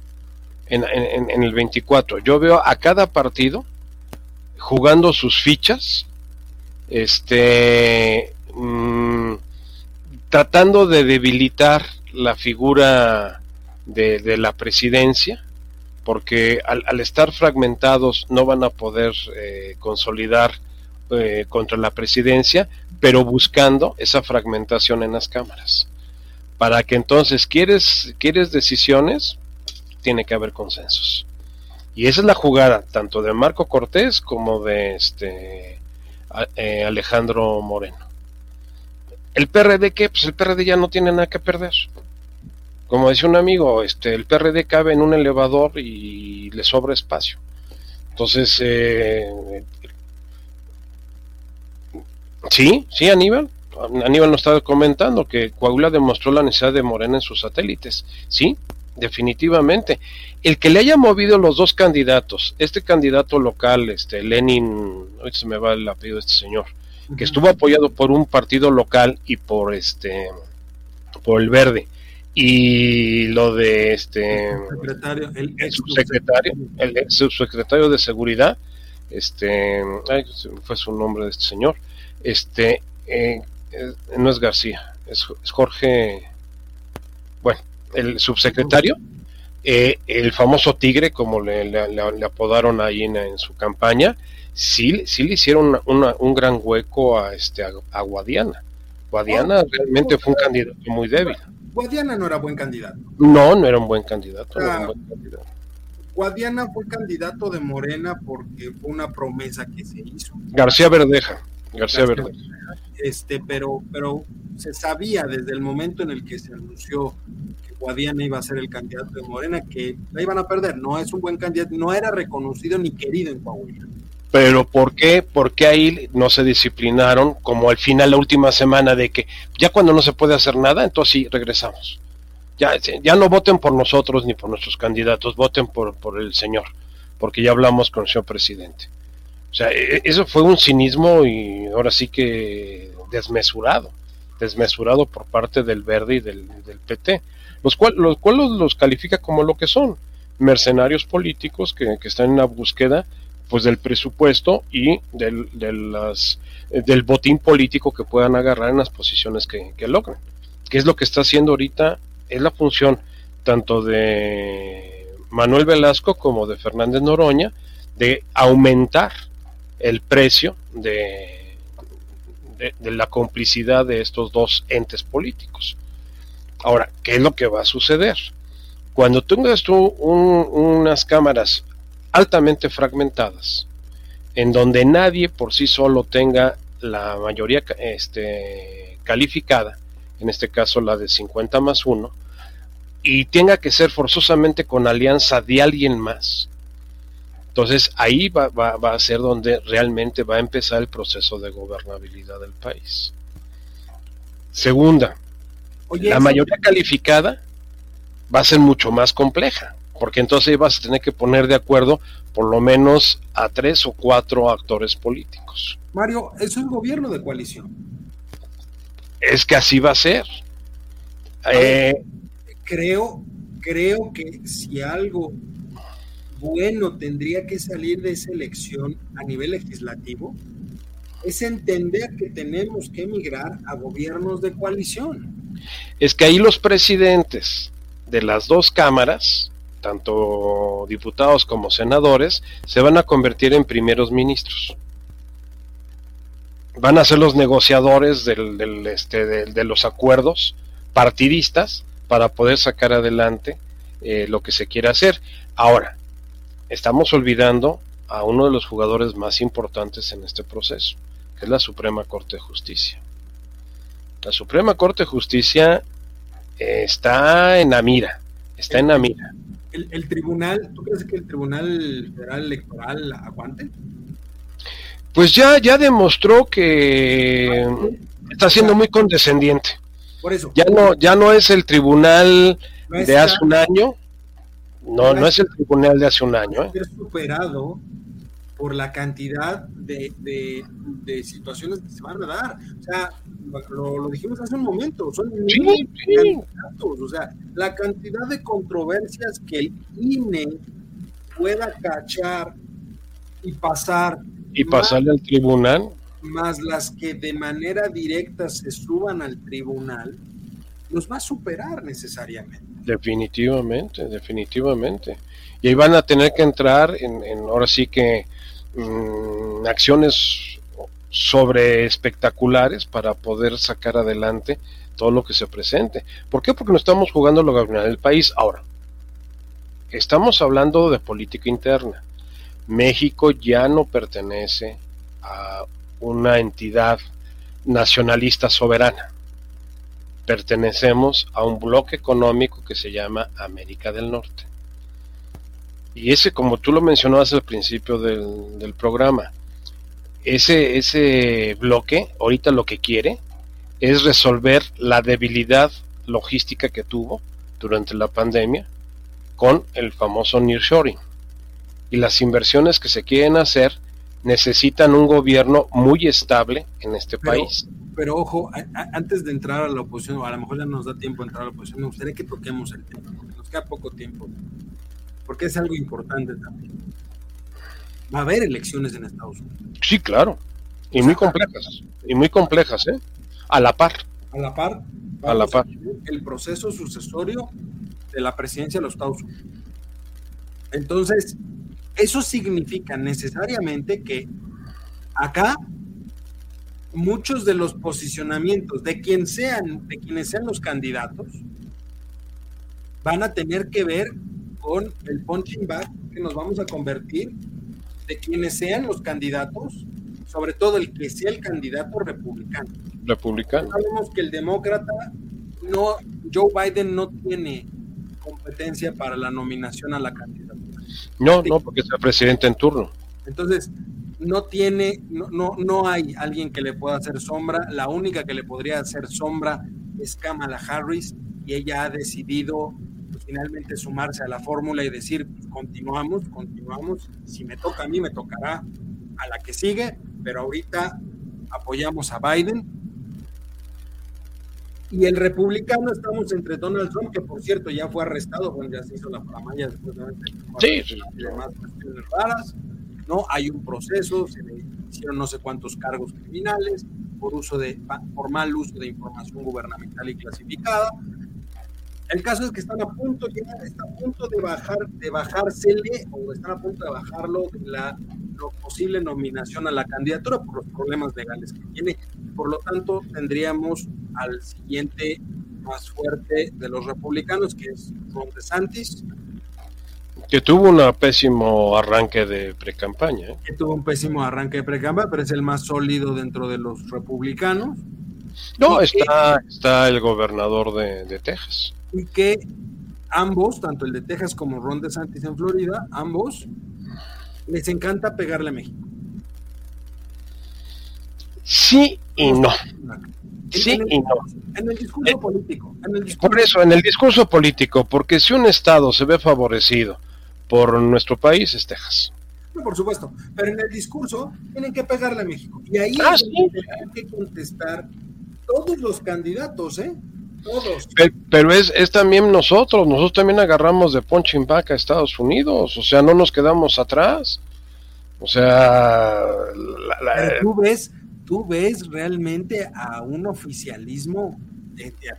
en, el 24. Yo veo a cada partido jugando sus fichas, este, mm, tratando de debilitar la figura de, la presidencia, porque al, estar fragmentados no van a poder eh, consolidar eh, contra la presidencia, pero buscando esa fragmentación en las cámaras. Para que entonces quieres, quieres decisiones, tiene que haber consensos. Y esa es la jugada tanto de Marco Cortés como de este eh, Alejandro Moreno. El PRD que pues el PRD ya no tiene nada que perder. como decía un amigo, este, el PRD cabe en un elevador y le sobra espacio. Entonces, eh, sí, sí, Aníbal. Aníbal nos estaba comentando que Coahuila demostró la necesidad de Morena en sus satélites. Sí, definitivamente. El que le haya movido los dos candidatos, este candidato local, este Lenin, hoy se me va el apellido de este señor, que estuvo apoyado por un partido local y por este por el verde y lo de este el, subsecretario el subsecretario de seguridad este fue su nombre de este señor este eh, eh, no es García es, Jorge bueno el subsecretario eh, el famoso tigre como le, le, apodaron ahí en, su campaña sí sí le hicieron un gran hueco a este a Guadiana Guadiana realmente fue un candidato muy débil. Guadiana no era buen candidato. No, no era un buen candidato. Guadiana fue candidato de Morena porque fue una promesa que se hizo. García Verdeja. García, Verdeja. Este, pero, pero se sabía desde el momento en el que se anunció que Guadiana iba a ser el candidato de Morena que la iban a perder. No es un buen candidato, no era reconocido ni querido en Coahuila. Pero ¿por qué? ¿Por qué ahí no se disciplinaron como al final, la última semana, de que ya cuando no se puede hacer nada, entonces sí, regresamos? Ya, ya no voten por nosotros ni por nuestros candidatos, voten por, por el señor, porque ya hablamos con el señor presidente. O sea, e, e, eso fue un cinismo y ahora sí que desmesurado, desmesurado por parte del Verde y del, del PT, los cuales los, cuales los califica como lo que son, mercenarios políticos que, que están en la búsqueda pues del presupuesto y del, las, del botín político que puedan agarrar en las posiciones que, que logren. ¿Qué es lo que está haciendo ahorita? Es la función tanto de Manuel Velasco como de Fernández Noroña de aumentar el precio de, de, la complicidad de estos dos entes políticos. Ahora, ¿qué es lo que va a suceder? Cuando tengas tú unas cámaras altamente fragmentadas, en donde nadie por sí solo tenga la mayoría este, calificada, en este caso la de 50 más 1, y tenga que ser forzosamente con alianza de alguien más. Entonces ahí va, va, a ser donde realmente va a empezar el proceso de gobernabilidad del país. Segunda, la mayoría calificada va a ser mucho más compleja porque entonces vas a tener que poner de acuerdo por lo menos a tres o cuatro actores políticos. Mario, eso es gobierno de coalición. Es que así va a ser. Eh, creo, creo que si algo bueno tendría que salir de esa elección a nivel legislativo, es entender que tenemos que emigrar a gobiernos de coalición. Es que ahí los presidentes de las dos cámaras tanto diputados como senadores, se van a convertir en primeros ministros. Van a ser los negociadores este, de, los acuerdos partidistas para poder sacar adelante eh, lo que se quiere hacer. Ahora, estamos olvidando a uno de los jugadores más importantes en este proceso, que es la Suprema Corte de Justicia. La Suprema Corte de Justicia eh, está en la mira, está en la mira el, tribunal, ¿tú crees que el Tribunal Federal Electoral aguante? Pues ya, ya demostró que está siendo muy condescendiente. Por eso. Ya no, ya no es el tribunal de hace un año. No, no es el tribunal de hace un año. ¿eh? superado por la cantidad de, de, situaciones que se van a dar. O sea, lo, dijimos hace un momento, son sí, candidatos. O sea, la cantidad de controversias que el INE pueda cachar y pasar. Y pasarle al tribunal. Más las que de manera directa se suban al tribunal, los va a superar necesariamente. Definitivamente, definitivamente. Y ahí van a tener que entrar en, en ahora sí que Mm, acciones sobre espectaculares para poder sacar adelante todo lo que se presente. ¿Por qué? Porque no estamos jugando lo que del país. Ahora, estamos hablando de política interna. México ya no pertenece a una entidad nacionalista soberana. Pertenecemos a un bloque económico que se llama América del Norte. Y ese, como tú lo mencionabas al principio del, del programa, ese, ese bloque ahorita lo que quiere es resolver la debilidad logística que tuvo durante la pandemia con el famoso nearshoring. Y las inversiones que se quieren hacer necesitan un gobierno muy estable en este país. Pero ojo, antes de entrar a la oposición, o a lo mejor ya nos da tiempo entrar a la oposición, me gustaría que toquemos el tema, porque nos queda poco tiempo, porque es algo importante también. Va a haber elecciones en Estados Unidos. Sí, claro. Y muy complejas. Y muy complejas, ¿eh? A la par. A la par. A la par. El proceso sucesorio de la presidencia de los Estados Unidos. Entonces, eso significa necesariamente que acá muchos de los posicionamientos de quien sean, de quienes sean los candidatos, van a tener que ver con el punching bag que nos vamos a convertir de quienes sean los candidatos, sobre todo el que sea el candidato republicano. Republicano. Sabemos que el demócrata no, Joe Biden no tiene competencia para la nominación a la candidatura. No, no, porque es el presidente en turno. Entonces, no tiene, no, no, no hay alguien que le pueda hacer sombra. La única que le podría hacer sombra es Kamala Harris y ella ha decidido pues, finalmente sumarse a la fórmula y decir, continuamos, continuamos. Si me toca a mí, me tocará a la que sigue, pero ahorita apoyamos a Biden y el republicano estamos entre Donald Trump, que por cierto ya fue arrestado cuando ya se hizo la pramaya después de sí, y demás cuestiones raras. ¿No? Hay un proceso, se le hicieron no sé cuántos cargos criminales por uso de por mal uso de información gubernamental y clasificada. El caso es que están a punto, está a punto de bajar, de bajársele, o están a punto de bajarlo la posible nominación a la candidatura por los problemas legales que tiene. Por lo tanto, tendríamos al siguiente más fuerte de los republicanos, que es Ron DeSantis. Que tuvo un pésimo arranque de pre-campaña. ¿eh? Que tuvo un pésimo arranque de pre-campaña, pero es el más sólido dentro de los republicanos. No, está, está el gobernador de, de Texas. Y que ambos, tanto el de Texas como Ron DeSantis en Florida, ambos les encanta pegarle a México. Sí y no. Sí y no. En el discurso eh, político. Por eso, en el discurso político, porque si un Estado se ve favorecido por nuestro país, es Texas. No, por supuesto, pero en el discurso tienen que pegarle a México. Y ahí ah, tienen que contestar todos los candidatos, ¿eh? Todos. Pero, es, es, también nosotros, nosotros también agarramos de punching back a Estados Unidos, o sea, no nos quedamos atrás. O sea, tú ves, tú ves realmente a un oficialismo,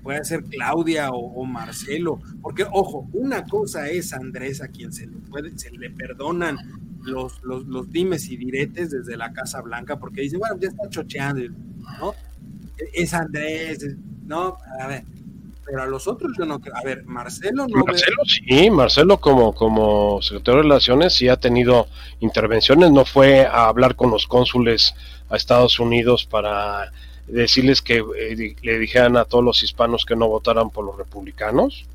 puede ser Claudia o, Marcelo, porque ojo, una cosa es Andrés a quien se le puede, se le perdonan los, los, los dimes y diretes desde la Casa Blanca, porque dice, bueno, ya está chocheando, ¿no? Es Andrés, no, a ver, pero a los otros yo no creo. A ver, Marcelo no. Marcelo sí, Marcelo como, como secretario de Relaciones sí ha tenido intervenciones, no fue a hablar con los cónsules a Estados Unidos para decirles que eh, le dijeran a todos los hispanos que no votaran por los republicanos,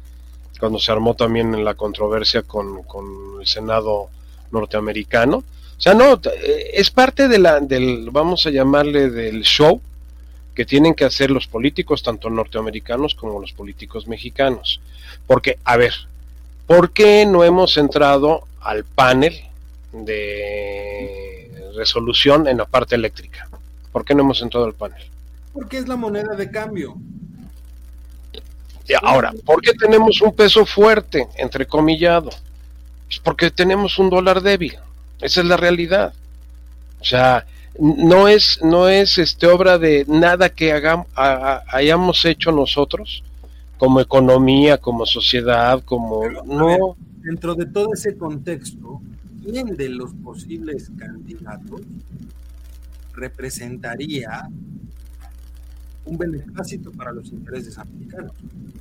cuando se armó también en la controversia con, con el Senado norteamericano. O sea, no, eh, es parte de la, del, vamos a llamarle, del show que tienen que hacer los políticos, tanto norteamericanos como los políticos mexicanos. Porque, a ver, ¿por qué no hemos entrado al panel de resolución en la parte eléctrica? ¿Por qué no hemos entrado al panel? Porque es la moneda de cambio. Ahora, ¿por qué tenemos un peso fuerte, entrecomillado? Pues porque tenemos un dólar débil. Esa es la realidad. O sea, no es no es este obra de nada que hagamos, hayamos hecho nosotros como economía, como sociedad, como no dentro de todo ese contexto, quién de los posibles candidatos representaría un beneplácito para los intereses americanos.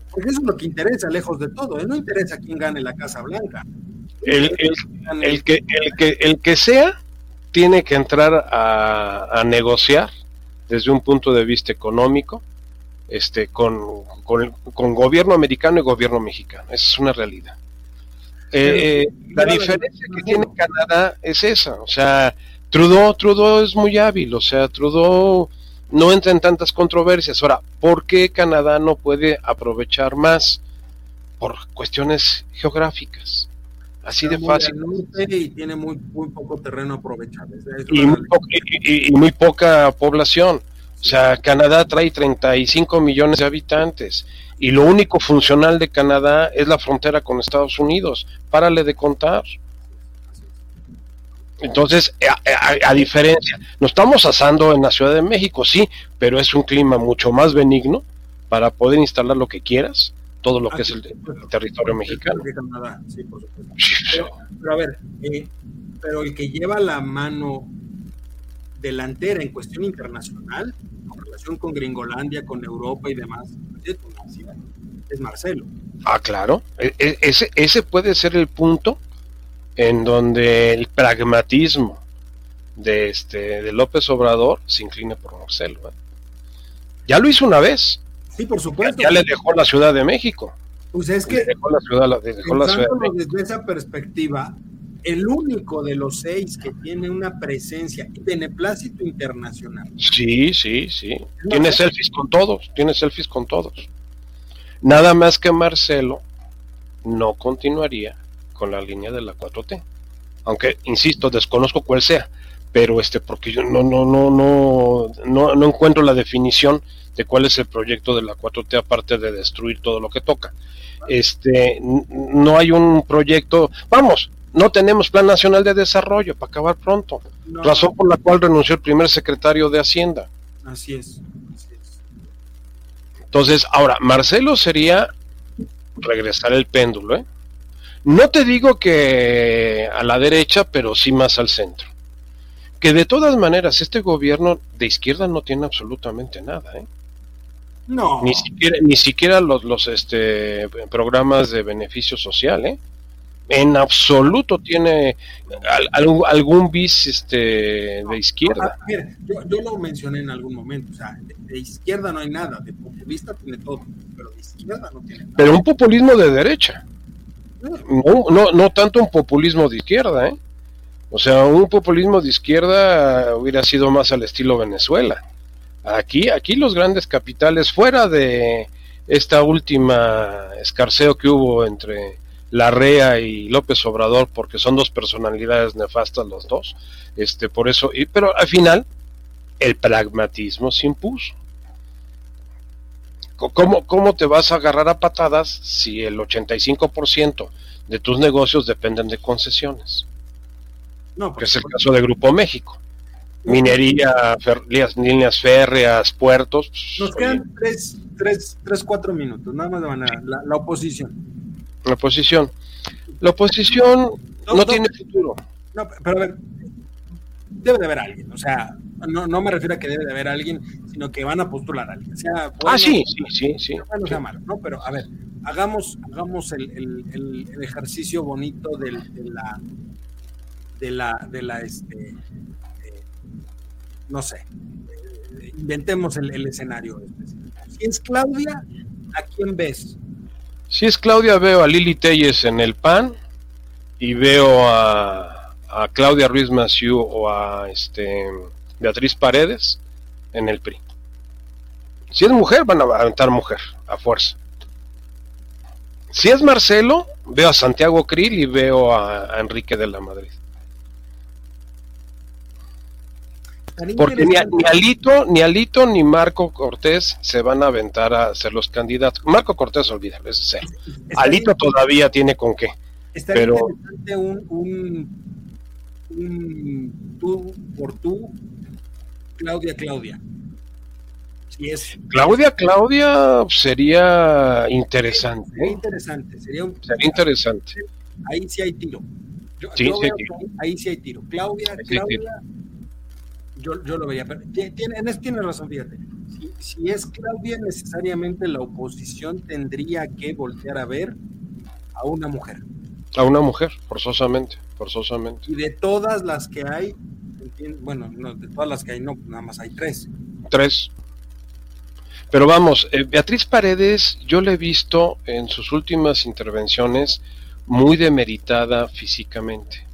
Porque eso es lo que interesa, lejos de todo. ¿eh? No interesa quién gane la Casa Blanca. El, el, que, el, que, el que sea tiene que entrar a, negociar desde un punto de vista económico este, con, con, gobierno americano y gobierno mexicano. Esa es una realidad. Eh, la diferencia que tiene Canadá es esa, o sea, Trudeau, Trudeau es muy hábil, o sea, Trudeau no entra en tantas controversias. Ahora, ¿por qué Canadá no puede aprovechar más? Por cuestiones geográficas. Así de fácil. Y tiene muy, muy poco terreno aprovechable. Y muy, y muy, poca población. O sea, Canadá trae 35 millones de habitantes y lo único funcional de Canadá es la frontera con Estados Unidos. Párale de contar. Entonces, a, diferencia, nos estamos asando en la Ciudad de México, sí, pero es un clima mucho más benigno para poder instalar lo que quieras, todo lo que es el, territorio mexicano. Sí, por supuesto. Pero, a ver, eh, pero el que lleva la mano delantera en cuestión internacional, en relación con Gringolandia, con Europa y demás, es Marcelo. Ah, claro. E, e, ese, ese puede ser el punto en donde el pragmatismo de este de López Obrador se incline por Marcelo. ¿eh? Ya lo hizo una vez. Sí, por supuesto. Ya, le dejó la Ciudad de México. Pues es que dejó la ciudad, dejó la ciudad desde esa perspectiva, el único de los seis que tiene una presencia y beneplácito internacional. Sí, sí, sí. Tiene selfies con todos, tiene selfies con todos. Nada más que Marcelo no continuaría con la línea de la 4T. Aunque, insisto, desconozco cuál sea, pero este, porque yo no, no, no, no, no, no encuentro la definición de cuál es el proyecto de la 4T aparte de destruir todo lo que toca. Este, no hay un proyecto, vamos, no tenemos plan nacional de desarrollo para acabar pronto. Razón por la cual renunció el primer secretario de Hacienda. Así es. Así es. Entonces, ahora, Marcelo sería regresar el péndulo, ¿eh? No te digo que a la derecha, pero sí más al centro. Que de todas maneras, este gobierno de izquierda no tiene absolutamente nada, ¿eh? No. Ni siquiera, ni siquiera los, los este, programas de beneficio social, ¿eh? En absoluto tiene algún, algún bis este, de izquierda. Ah, yo, lo mencioné en algún momento, o sea, de, izquierda no hay nada, de populista tiene todo, pero de izquierda no tiene nada. Pero un populismo de derecha. No, no, tanto un populismo de izquierda, ¿eh? O sea, un populismo de izquierda hubiera sido más al estilo Venezuela. Aquí, aquí los grandes capitales, fuera de esta última escarceo que hubo entre Larrea y López Obrador, porque son dos personalidades nefastas los dos, este, por eso, y, pero al final el pragmatismo se impuso. ¿Cómo, ¿Cómo te vas a agarrar a patadas si el 85% de tus negocios dependen de concesiones? No, que es el caso de Grupo México. Minería, líneas férreas, puertos. Pues, Nos quedan tres, tres, tres, cuatro minutos, nada más de manera. La, oposición. La oposición. La oposición no, tiene futuro. No, pero a ver, debe de haber alguien, o sea, no, no me refiero a que debe de haber alguien, sino que van a postular a alguien. Sea ah, sí, sí, sí, sí. Bueno, sea malo, ¿no? Pero a ver, hagamos, hagamos el, el, el, ejercicio bonito de la, de la, de la, este, eh, no sé, inventemos el, escenario. Si es Claudia, ¿a quién ves? Si es Claudia, veo a Lili Telles en el PAN y veo a, a Claudia Ruiz Maciú o a este Beatriz Paredes en el PRI. Si es mujer, van a aventar mujer, a fuerza. Si es Marcelo, veo a Santiago Krill y veo a, Enrique de la Madrid. Porque ni, Alito, ni Alito ni Marco Cortés se van a aventar a ser los candidatos. Marco Cortés, olvídalo, ese Alito todavía tiene con qué. pero un, un tú por tú Claudia, Claudia. Si es... Claudia, Claudia sería interesante. Sería interesante, sería, interesante. Ahí sí hay tiro. sí, ahí, sí hay tiro. Claudia, Claudia, yo, yo, lo veía. Pero tiene, tiene razón, fíjate. Si, si, es Claudia, necesariamente la oposición tendría que voltear a ver a una mujer. A una mujer, forzosamente, forzosamente. Y de todas las que hay, bueno, de todas las que hay, no, nada más hay tres. Tres. Pero vamos, eh, Beatriz Paredes, yo la he visto en sus últimas intervenciones muy demeritada físicamente.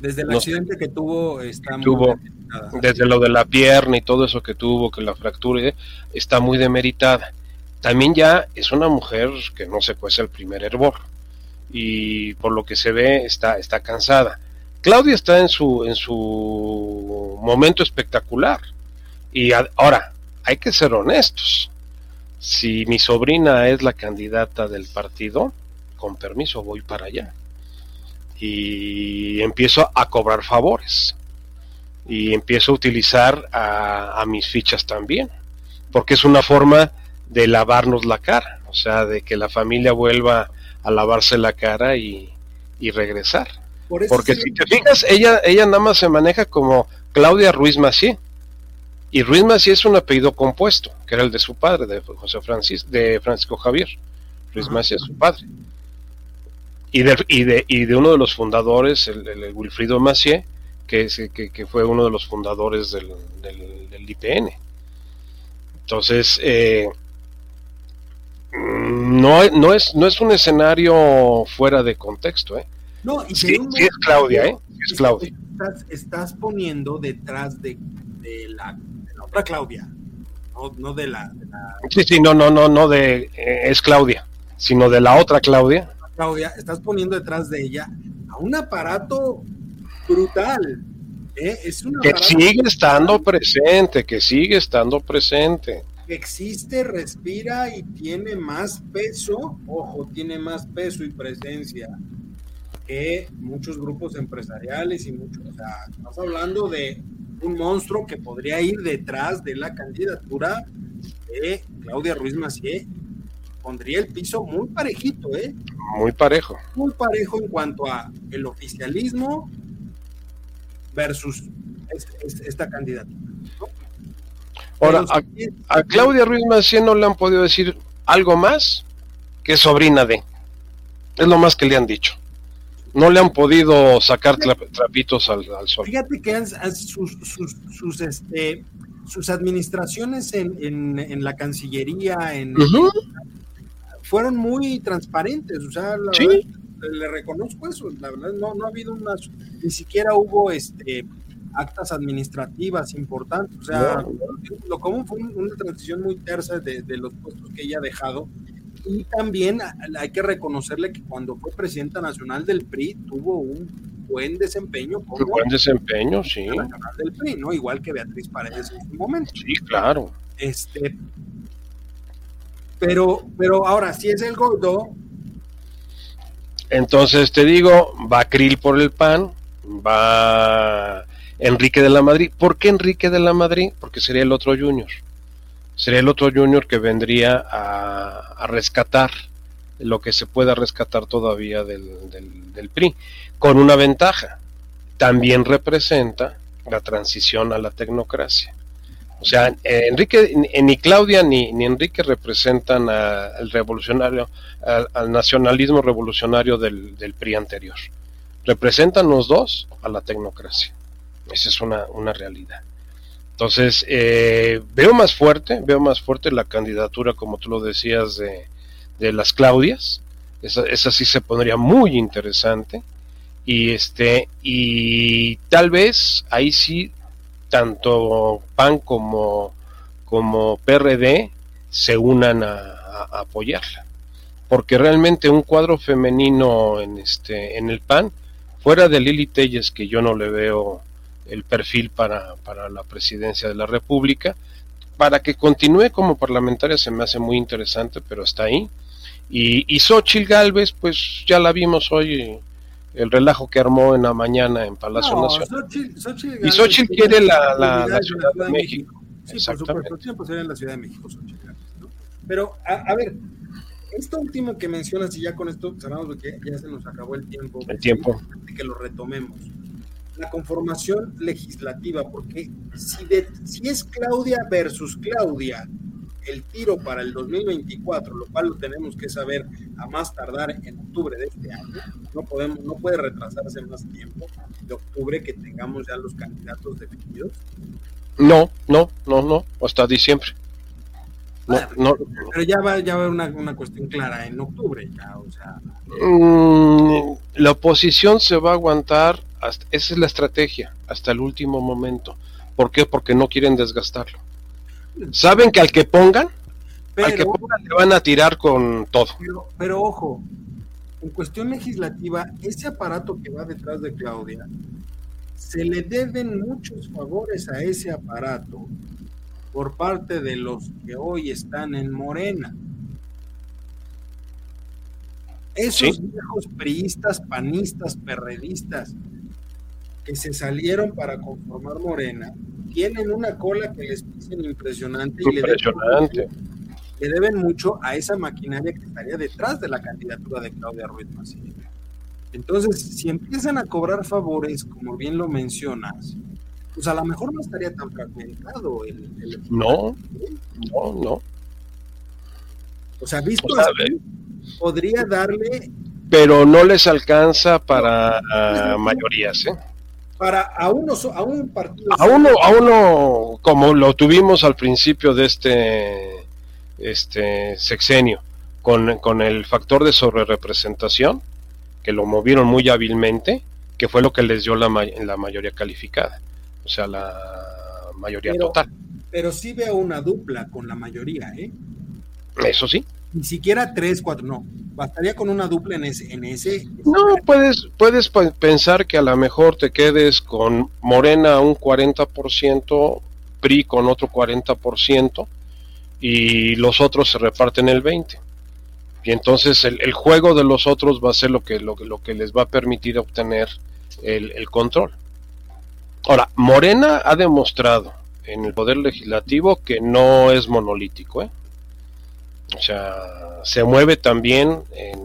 Desde el accidente que tuvo, está muy demeritada. Desde lo de la pierna y todo eso que tuvo, que la fractura, está muy demeritada. También ya es una mujer que no se cuece el primer hervor y por lo que se ve está, está cansada. Claudia está en su, en su momento espectacular. Y ahora, hay que ser honestos. Si mi sobrina es la candidata del partido, con permiso voy para allá. Y empiezo a cobrar favores. Y empiezo a utilizar a, mis fichas también. Porque es una forma de lavarnos la cara. O sea, de que la familia vuelva a lavarse la cara y regresar. Porque si te fijas, ella, ella nada más se maneja como Claudia Ruiz Macié. Y Ruiz Macié es un apellido compuesto, que era el de su padre, de José Francisco, de Francisco Javier. Ruiz Macié es su padre. Y de, y, de, y de uno de los fundadores, el, Wilfrido Macié, que, es, que, fue uno de los fundadores del, del, IPN. Entonces, eh, no, no, es, no es un escenario fuera de contexto, ¿eh? No, y sí, es Claudia, ¿eh? es Claudia. Estás, poniendo detrás de, la, otra Claudia, no, de, la, Sí, sí, no, no, no, no de eh, es Claudia, sino de la otra Claudia. Claudia, estás poniendo detrás de ella a un aparato brutal. ¿eh? Es que sigue estando presente, que sigue estando presente. Existe, respira y tiene más peso, ojo, tiene más peso y presencia que muchos grupos empresariales y muchos, o sea, estamos hablando de un monstruo que podría ir detrás de la candidatura de Claudia Ruiz Macié. Pondría el piso muy parejito, ¿eh? Muy parejo. Muy parejo en cuanto a el oficialismo versus esta candidatura. Ahora, a, a, Claudia Ruiz Macié no le han podido decir algo más que sobrina de. Es lo más que le han dicho no le han podido sacar trapitos al, sol. Fíjate que sus, sus, sus, este, sus administraciones en, en, la Cancillería en, fueron muy transparentes, o sea, le reconozco eso, la verdad no, no ha habido unas, ni siquiera hubo este actas administrativas importantes, o sea, lo común fue una transición muy tersa de, de los puestos que ella ha dejado y también hay que reconocerle que cuando fue presidenta nacional del PRI tuvo un buen desempeño. un buen desempeño, sí. del PRI, ¿no? Igual que Beatriz Paredes en su momento. Sí, claro. Este, pero, pero ahora, si es el gordo. Entonces te digo, va Krill por el PAN, va Enrique de la Madrid. ¿Por qué Enrique de la Madrid? Porque sería el otro Junior sería el otro junior que vendría a, rescatar lo que se pueda rescatar todavía del, del, PRI, con una ventaja, también representa la transición a la tecnocracia. O sea, Enrique, ni Claudia ni, ni Enrique representan al revolucionario, al, nacionalismo revolucionario del, del, PRI anterior. Representan los dos a la tecnocracia. Esa es una, una realidad. Entonces, eh, veo más fuerte, veo más fuerte la candidatura, como tú lo decías, de, las Claudias. Esa, esa, sí se pondría muy interesante. Y este, y tal vez ahí sí, tanto PAN como, como PRD se unan a, a apoyarla. Porque realmente un cuadro femenino en este, en el PAN, fuera de Lili Telles, que yo no le veo el perfil para, para la presidencia de la República. Para que continúe como parlamentaria se me hace muy interesante, pero está ahí. Y, y Xochitl Galvez, pues ya la vimos hoy, el relajo que armó en la mañana en Palacio Nacional. y Xochitl quiere la, la, Ciudad de, México. Sí, por supuesto, pues en la Ciudad de México, Pero, a, ver, esto último que mencionas, y ya con esto cerramos porque ya se nos acabó el tiempo. El tiempo. Que lo retomemos la conformación legislativa, porque si, si es Claudia versus Claudia el tiro para el 2024, lo cual lo tenemos que saber a más tardar en octubre de este año, no podemos, no puede retrasarse más tiempo de octubre que tengamos ya los candidatos definidos. No, no, no, no, hasta diciembre. No, pero ya va, ya va una, una cuestión clara en octubre, ya, o sea. Mm, la oposición se va a aguantar, esa es la estrategia, hasta el último momento. ¿Por qué? Porque no quieren desgastarlo. Saben que al que pongan, al que pongan le van a tirar con todo. pero ojo, en cuestión legislativa, ese aparato que va detrás de Claudia, se le deben muchos favores a ese aparato por parte de los que hoy están en Morena. Esos viejos priistas, panistas, perredistas que se salieron para conformar Morena, tienen una cola que les dicen impresionante, impresionante. y le deben, mucho a esa maquinaria que estaría detrás de la candidatura de Claudia Ruiz Massieu. Entonces, si empiezan a cobrar favores, como bien lo mencionas, pues a lo mejor no estaría tan fragmentado el, no, no, no. O sea, visto podría darle pero no les alcanza para mayorías, ¿eh? Para a uno a un partido a uno a uno como lo tuvimos al principio de este este sexenio con, con el factor de sobrerepresentación que lo movieron muy hábilmente, que fue lo que les dio la, la mayoría calificada o sea, la mayoría total. Pero sí veo una dupla con la mayoría, ¿eh? Eso sí. Ni siquiera tres, cuatro, no. Bastaría con una dupla en ese. En ese, no, puedes, puedes pensar que a lo mejor te quedes con Morena un 40%, PRI con otro 40% y los otros se reparten el 20%. Y entonces el, juego de los otros va a ser lo que, lo, lo que les va a permitir obtener el, el control. Ahora, Morena ha demostrado en el Poder Legislativo que no es monolítico. ¿eh? O sea, se mueve también en,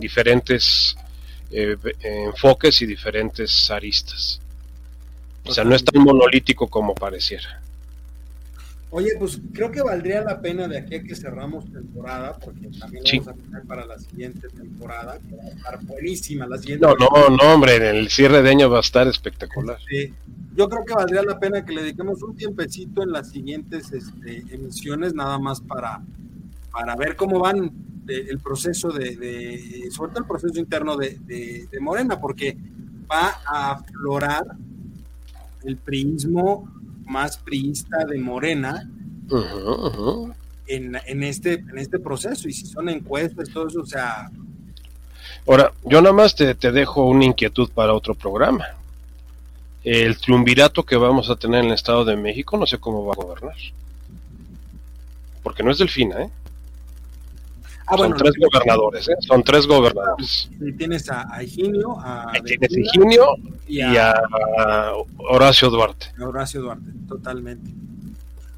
diferentes eh, enfoques y diferentes aristas. O sea, no es tan monolítico como pareciera. Oye, pues creo que valdría la pena de aquí a que cerramos temporada, porque también vamos a tener para la siguiente temporada, que va a estar buenísima la siguiente. No, no, no, hombre, el cierre de año va a estar espectacular. Sí. Yo creo que valdría la pena que le dediquemos un tiempecito en las siguientes este, emisiones, nada más para, para ver cómo van el proceso de, de, sobre todo el proceso interno de, de Morena, porque va a aflorar el prismo más priista de Morena En, este, en este proceso. Y si son encuestas, todo eso, o sea... Ahora, yo nada más te, te dejo una inquietud para otro programa. El triunvirato que vamos a tener en el Estado de México, no sé cómo va a gobernar. Porque no es Delfina, ¿eh? Ah, son tres gobernadores, ¿eh? Son tres gobernadores. Y tienes a, Higinio, a tienes Higinio y, a, Horacio Duarte. Horacio Duarte, totalmente.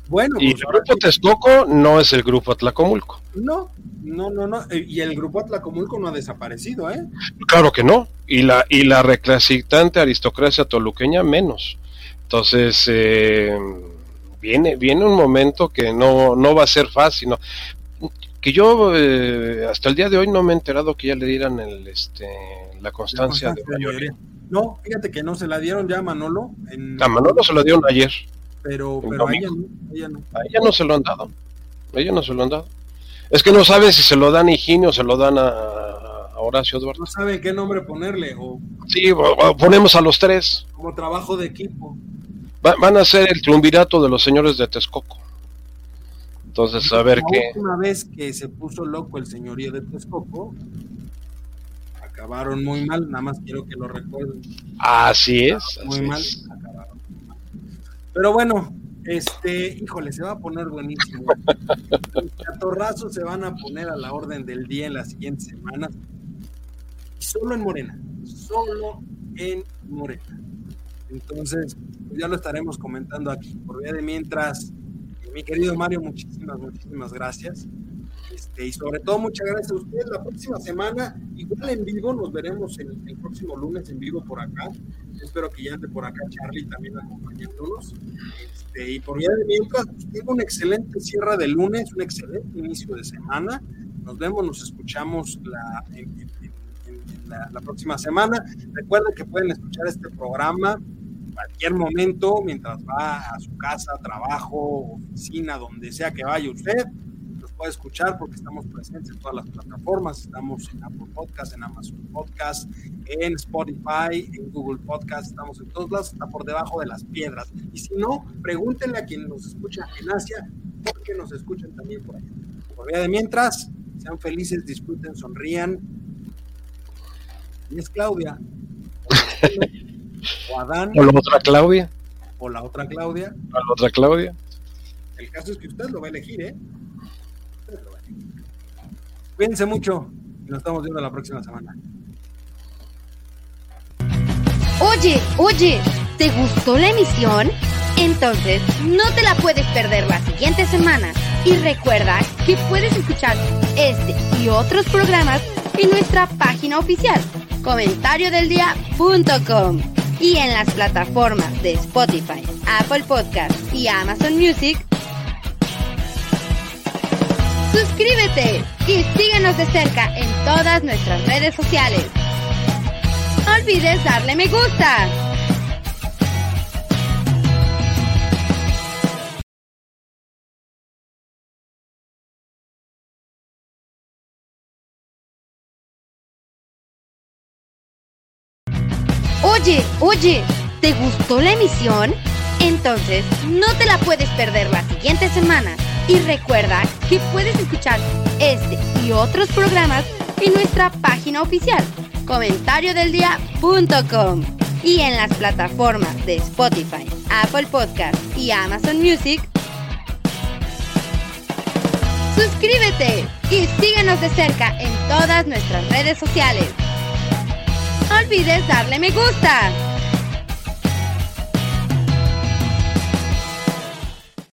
Bueno, y pues el grupo Texcoco no es el grupo Atlacomulco. No, no, no, no. Eh, y el grupo Atlacomulco no ha desaparecido, ¿eh? Claro que no. Y la, y la reclasicante aristocracia toluqueña menos. Entonces, eh, viene, viene un momento que no, no va a ser fácil. ¿no? Que yo eh, hasta el día de hoy no me he enterado que ya le dieran el, este, la constancia, de mayoría. No, fíjate que no se la dieron ya a Manolo. a Manolo se lo dieron ayer. Pero, pero a ella no, ella no. A ella no se lo han dado. A ella no se lo han dado. Es que no saben si se lo dan a Higinio o se lo dan a, Horacio Duarte. No saben qué nombre ponerle. O, sí, ponemos a los tres. Como trabajo de equipo. van a ser el triunvirato de los señores de Texcoco. Entonces, a ver qué. Una vez que se puso loco el señorío de Texcoco, acabaron muy mal, nada más quiero que lo recuerden. Así es. Muy mal, acabaron. Pero bueno, este, híjole, se va a poner buenísimo. Los catorrazos se van a poner a la orden del día en las siguientes semanas. Y solo en Morena, solo en Morena. Entonces, pues ya lo estaremos comentando aquí. Por vía de mientras, mi querido Mario, muchísimas, muchísimas gracias. Este, y sobre todo, muchas gracias a ustedes. La próxima semana, igual en vivo, nos veremos el, el próximo lunes en vivo por acá. Espero que ya ande por acá Charlie también acompañándonos. Este, y por vía de mientras, pues, tengo un excelente cierre de lunes, un excelente inicio de semana. Nos vemos, nos escuchamos la, la, la próxima semana. Recuerden que pueden escuchar este programa cualquier momento, mientras va a su casa, trabajo, oficina, donde sea que vaya usted, nos puede escuchar porque estamos presentes en todas las plataformas. Estamos en Apple Podcast, en Amazon Podcast, en Spotify, en Google Podcast. Estamos en todos lados, está por debajo de las piedras. Y si no, pregúntenle a quien nos escucha en Asia, porque nos escuchan también por allá. Por vía de mientras, sean felices, disfruten, sonrían. Y es Claudia. O Adán. O la otra Claudia. O la otra Claudia. O la otra Claudia. El caso es que usted lo va a elegir, ¿eh? Cuídense mucho y nos estamos viendo la próxima semana. Oye, oye, ¿te gustó la emisión? Entonces, no te la puedes perder la siguiente semana. Y recuerda que puedes escuchar este y otros programas en nuestra página oficial, comentariodeldia.com y en las plataformas de Spotify, Apple Podcast y Amazon Music. Suscríbete y síguenos de cerca en todas nuestras redes sociales. No olvides darle me gusta. Oye, oye, ¿te gustó la emisión? Entonces, no te la puedes perder la siguiente semana. Y recuerda que puedes escuchar este y otros programas en nuestra página oficial, comentariodeldia.com y en las plataformas de Spotify, Apple Podcast y Amazon Music. Suscríbete y síguenos de cerca en todas nuestras redes sociales. No olvides darle me gusta.